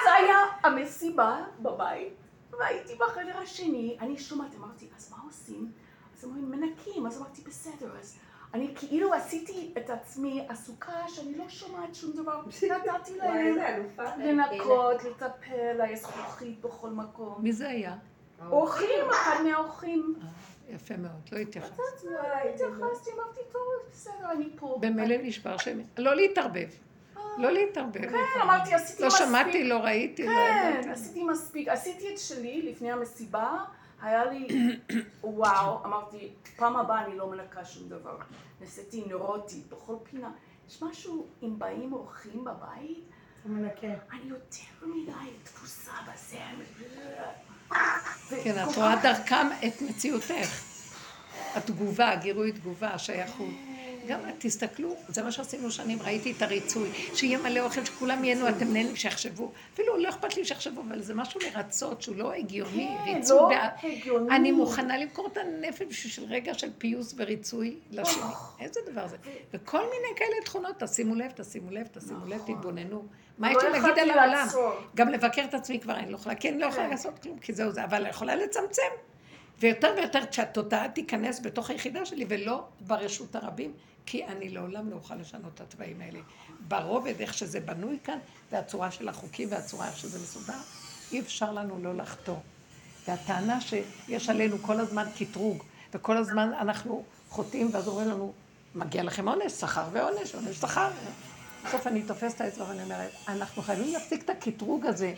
זה היה המסיבה בבית, והייתי בחדר השני, אני שומעת, אמרתי, אז מה עושים? אז אומרים, מנקים, אז אמרתי, בסדר, אז אני כאילו עשיתי את עצמי עסוקה שאני לא שומעת שום דבר, נתתי להם. לנקות, לטפל, היה זכוכית בכל מקום. מי זה היה? אורחים, אחד מהאורחים. יפה מאוד, לא התייחס. וואי, התייחסתי, אמרתי, טוב, בסדר, אני פה. במילא נשבר שם. לא להתערבב. לא להתערבב. כן, אמרתי, עשיתי לא מספיק. שמעתי, לא ראיתי, לא כן, ידעתי. עשיתי מספיק. עשיתי את שלי לפני המסיבה, היה לי, וואו, אמרתי, פעם הבאה אני לא מנקה שום דבר. ניסיתי נורוטית בכל פינה. יש משהו, אם באים אורחים בבית. אני יותר מדי תפוסה בזה. כן, את רואה דרכם את מציאותך. התגובה, הגירוי תגובה, השייכות. גם תסתכלו, זה מה שעשינו שנים, ראיתי את הריצוי, שיהיה מלא אוכל, שכולם ייהנו, אתם נהנים שיחשבו. אפילו לא אכפת לי שיחשבו, אבל זה משהו לרצות שהוא לא הגיוני, כן, ריצוי. לא בע- הגיוני. אני מוכנה למכור את הנפש בשביל רגע של פיוס וריצוי לשני. איזה דבר זה? וכל מיני כאלה תכונות, תשימו לב, תשימו לב, תשימו לב, תתבוננו. מה יש לא לי להגיד על העולם? גם לבקר את עצמי כבר אני לא יכולה, כי אני לא יכולה לעשות כלום, כי זהו זה, אבל יכולה לצמצם. ויותר ויותר כשהתודעה תיכנס בתוך היחידה שלי ולא ברשות הרבים, כי אני לעולם לא אוכל לשנות את התוואים האלה. ברובד, איך שזה בנוי כאן, והצורה של החוקים והצורה איך שזה מסודר, אי אפשר לנו לא לחתור. והטענה שיש עלינו כל הזמן קטרוג, וכל הזמן אנחנו חוטאים, ואז אומרים לנו, מגיע לכם עונש, שכר ועונש, עונש שכר. בסוף אני תופסת את האצבע ואני אומרת, אנחנו חייבים להפסיק את הקטרוג הזה,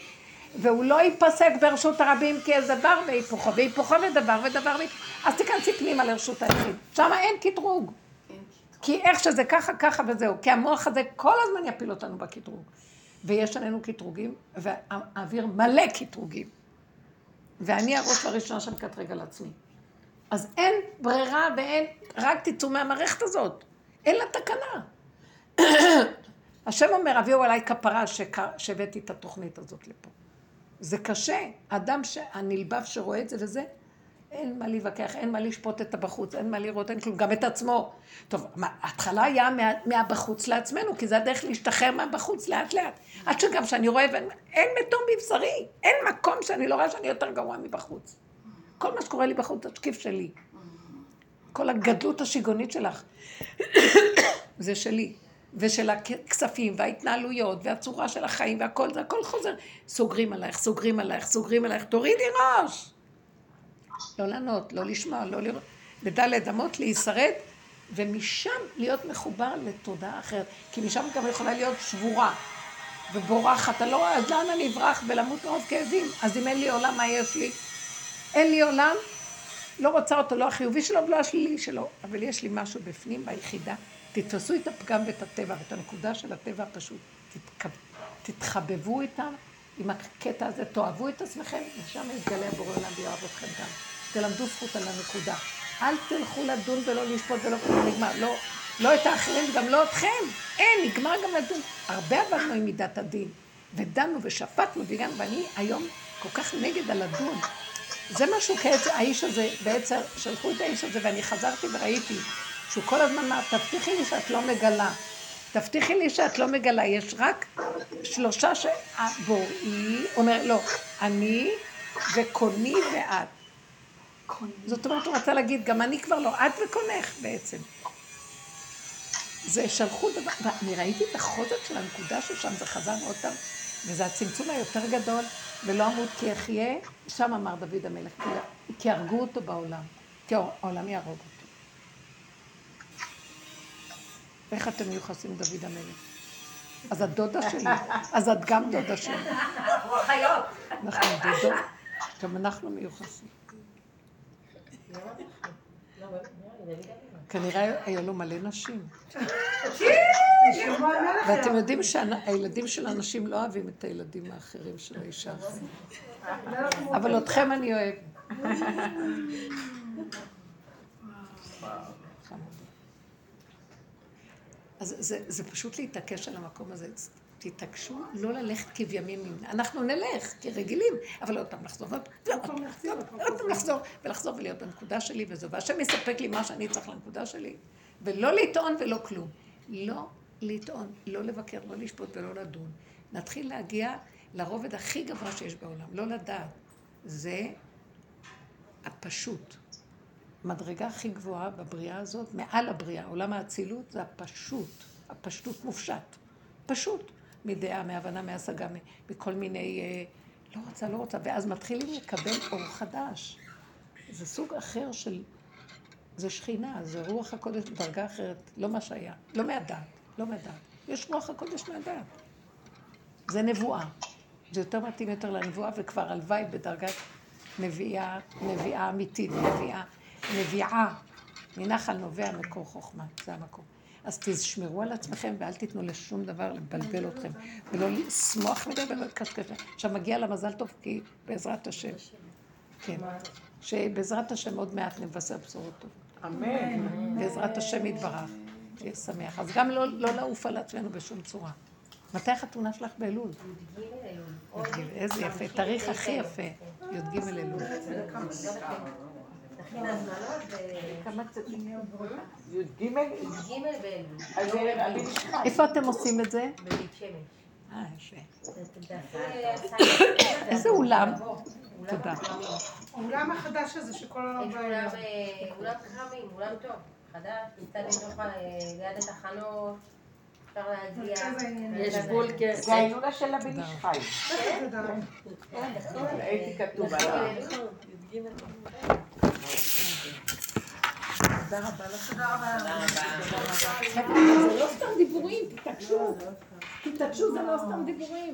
והוא לא ייפסק ברשות הרבים כי איזה דבר והיפוכו, והיפוכו ודבר ודבר והיפוכו. אז תיכנסי פנימה לרשות היחיד. שם אין קטרוג. כי איך שזה ככה, ככה וזהו. כי המוח הזה כל הזמן יפיל אותנו בקטרוג. ויש עלינו קטרוגים, והאוויר מלא קטרוגים. ואני הראש הראשונה שמקטרג על עצמי. אז אין ברירה ואין, רק תצאו מהמערכת הזאת. אין לה תקנה. השם אומר, הביאו עליי כפרה שהבאתי את התוכנית הזאת לפה. זה קשה. אדם הנלבב שרואה את זה וזה, אין מה להתווכח, אין מה לשפוט את הבחוץ, אין מה לראות, אין כלום, גם את עצמו. טוב, ההתחלה היה מה, מהבחוץ לעצמנו, כי זה הדרך להשתחרר מהבחוץ לאט לאט. עד שגם כשאני רואה, ואין, אין מתום בבשרי, אין מקום שאני לא רואה שאני יותר גרוע מבחוץ. כל מה שקורה לי בחוץ, השקיף שלי. כל הגדלות השיגעונית שלך, זה שלי. ושל הכספים וההתנהלויות והצורה של החיים והכל, זה הכל חוזר. סוגרים עלייך, סוגרים עלייך, סוגרים עלייך, תורידי ראש. לא לענות, לא לשמוע, לא לראות. לדלת אמות להישרד, ומשם להיות מחובר לתודעה אחרת. כי משם גם יכולה להיות שבורה ובורחת. לא אז לאן אני אברח ולמות מרוב כאבים? אז אם אין לי עולם, מה יש לי? אין לי עולם, לא רוצה אותו, לא החיובי שלו ולא השלילי שלו, אבל יש לי משהו בפנים, ביחידה. תתפסו את הפגם ואת הטבע ואת הנקודה של הטבע הפשוט. תתחבבו איתם עם הקטע הזה, תאהבו את עצמכם, ושם יתגלה בורא עולם ויאהב אתכם גם. תלמדו זכות על הנקודה. אל תלכו לדון ולא לשפוט ולא כלום, נגמר. לא, לא את האחרים וגם לא אתכם. אין, נגמר גם לדון. הרבה עבדנו עם מידת הדין, ודנו ושפטנו והגענו, ואני היום כל כך נגד הלדון. זה משהו כעת, האיש הזה, בעצם שלחו את האיש הזה, ואני חזרתי וראיתי שהוא כל הזמן אמר, תבטיחי לי שאת לא מגלה. תבטיחי לי שאת לא מגלה. יש רק שלושה ש... בואי, אומר, לא, אני וקוני ואת. זאת אומרת, הוא רצה להגיד, גם אני כבר לא, את וקונך בעצם. זה שלחו דבר, ואני ראיתי את החוזק של הנקודה ששם, זה חזר עוד פעם, וזה הצמצום היותר גדול, ולא אמות כי אחיה, שם אמר דוד המלך, כי הרגו אותו בעולם, כי העולם יהרוג אותו. איך אתם מיוחסים דוד המלך? אז את דודה שלי, אז את גם דודה שלי. אנחנו אחיות. אנחנו דודות, גם אנחנו מיוחסים. כנראה היה לו מלא נשים. ואתם יודעים שהילדים של הנשים לא אוהבים את הילדים האחרים של האישה האחרת. אבל אתכם אני אוהב. אז זה, זה פשוט להתעקש על המקום הזה. תתעקשו לא ללכת כבימים. אנחנו נלך כרגילים, אבל עוד פעם לחזור, ועוד פעם לחזור, עוד פעם לחזור, ולחזור ולהיות בנקודה שלי וזהו. והשם יספק לי מה שאני צריך לנקודה שלי. ולא לטעון ולא כלום. לא לטעון, לא לבקר, לא לשפוט ולא לדון. נתחיל להגיע לרובד הכי גבוה שיש בעולם, לא לדעת. זה הפשוט. המדרגה הכי גבוהה בבריאה הזאת, מעל הבריאה, עולם האצילות, זה הפשוט, הפשטות מופשט. פשוט. מדעה, מהבנה, מהשגה, מכל מיני... אה, לא רוצה, לא רוצה, ואז מתחילים לקבל אור חדש. זה סוג אחר של... זה שכינה, זה רוח הקודש בדרגה אחרת, לא מה שהיה, לא מהדעת, לא מהדעת. יש רוח הקודש מהדעת. זה נבואה. זה יותר מתאים יותר לנבואה, וכבר הלוואי בדרגת נביאה, נביאה אמיתית, נביאה, נביאה. מנחל נובע מקור חוכמה, זה המקום. אז תשמרו על עצמכם ואל תיתנו לשום דבר לבלבל אתכם, ולא לשמוח מדי ולא לקשקש. עכשיו מגיע לה מזל טוב, כי בעזרת השם. כן. שבעזרת השם עוד מעט נבשר בשורות טובות. אמן. בעזרת השם יתברך, שיהיה שמח. אז גם לא, לא לעוף על עצמנו בשום צורה. מתי החתונה שלך באלול? י"ג אלול. י"ג, איזה יפה, תאריך הכי יפה, י"ג אלול. י"ג? י"ג באלול. איפה אתם עושים את זה? בבית שמש. אה, איזה אולם? אולם תודה. האולם החדש הזה שכל העולם בא אולם, אליו. אה, אולם כרמים, אולם טוב, חדש, נמצא בתוך, ה- ליד התחנות, אפשר להגיע. מרכז העניינים. יש בול זה ההילולה של הבן איש חי. תודה. הייתי כתוב עליו. זה לא סתם דיבורים, תתעקשו. תתעקשו, זה לא סתם דיבורים.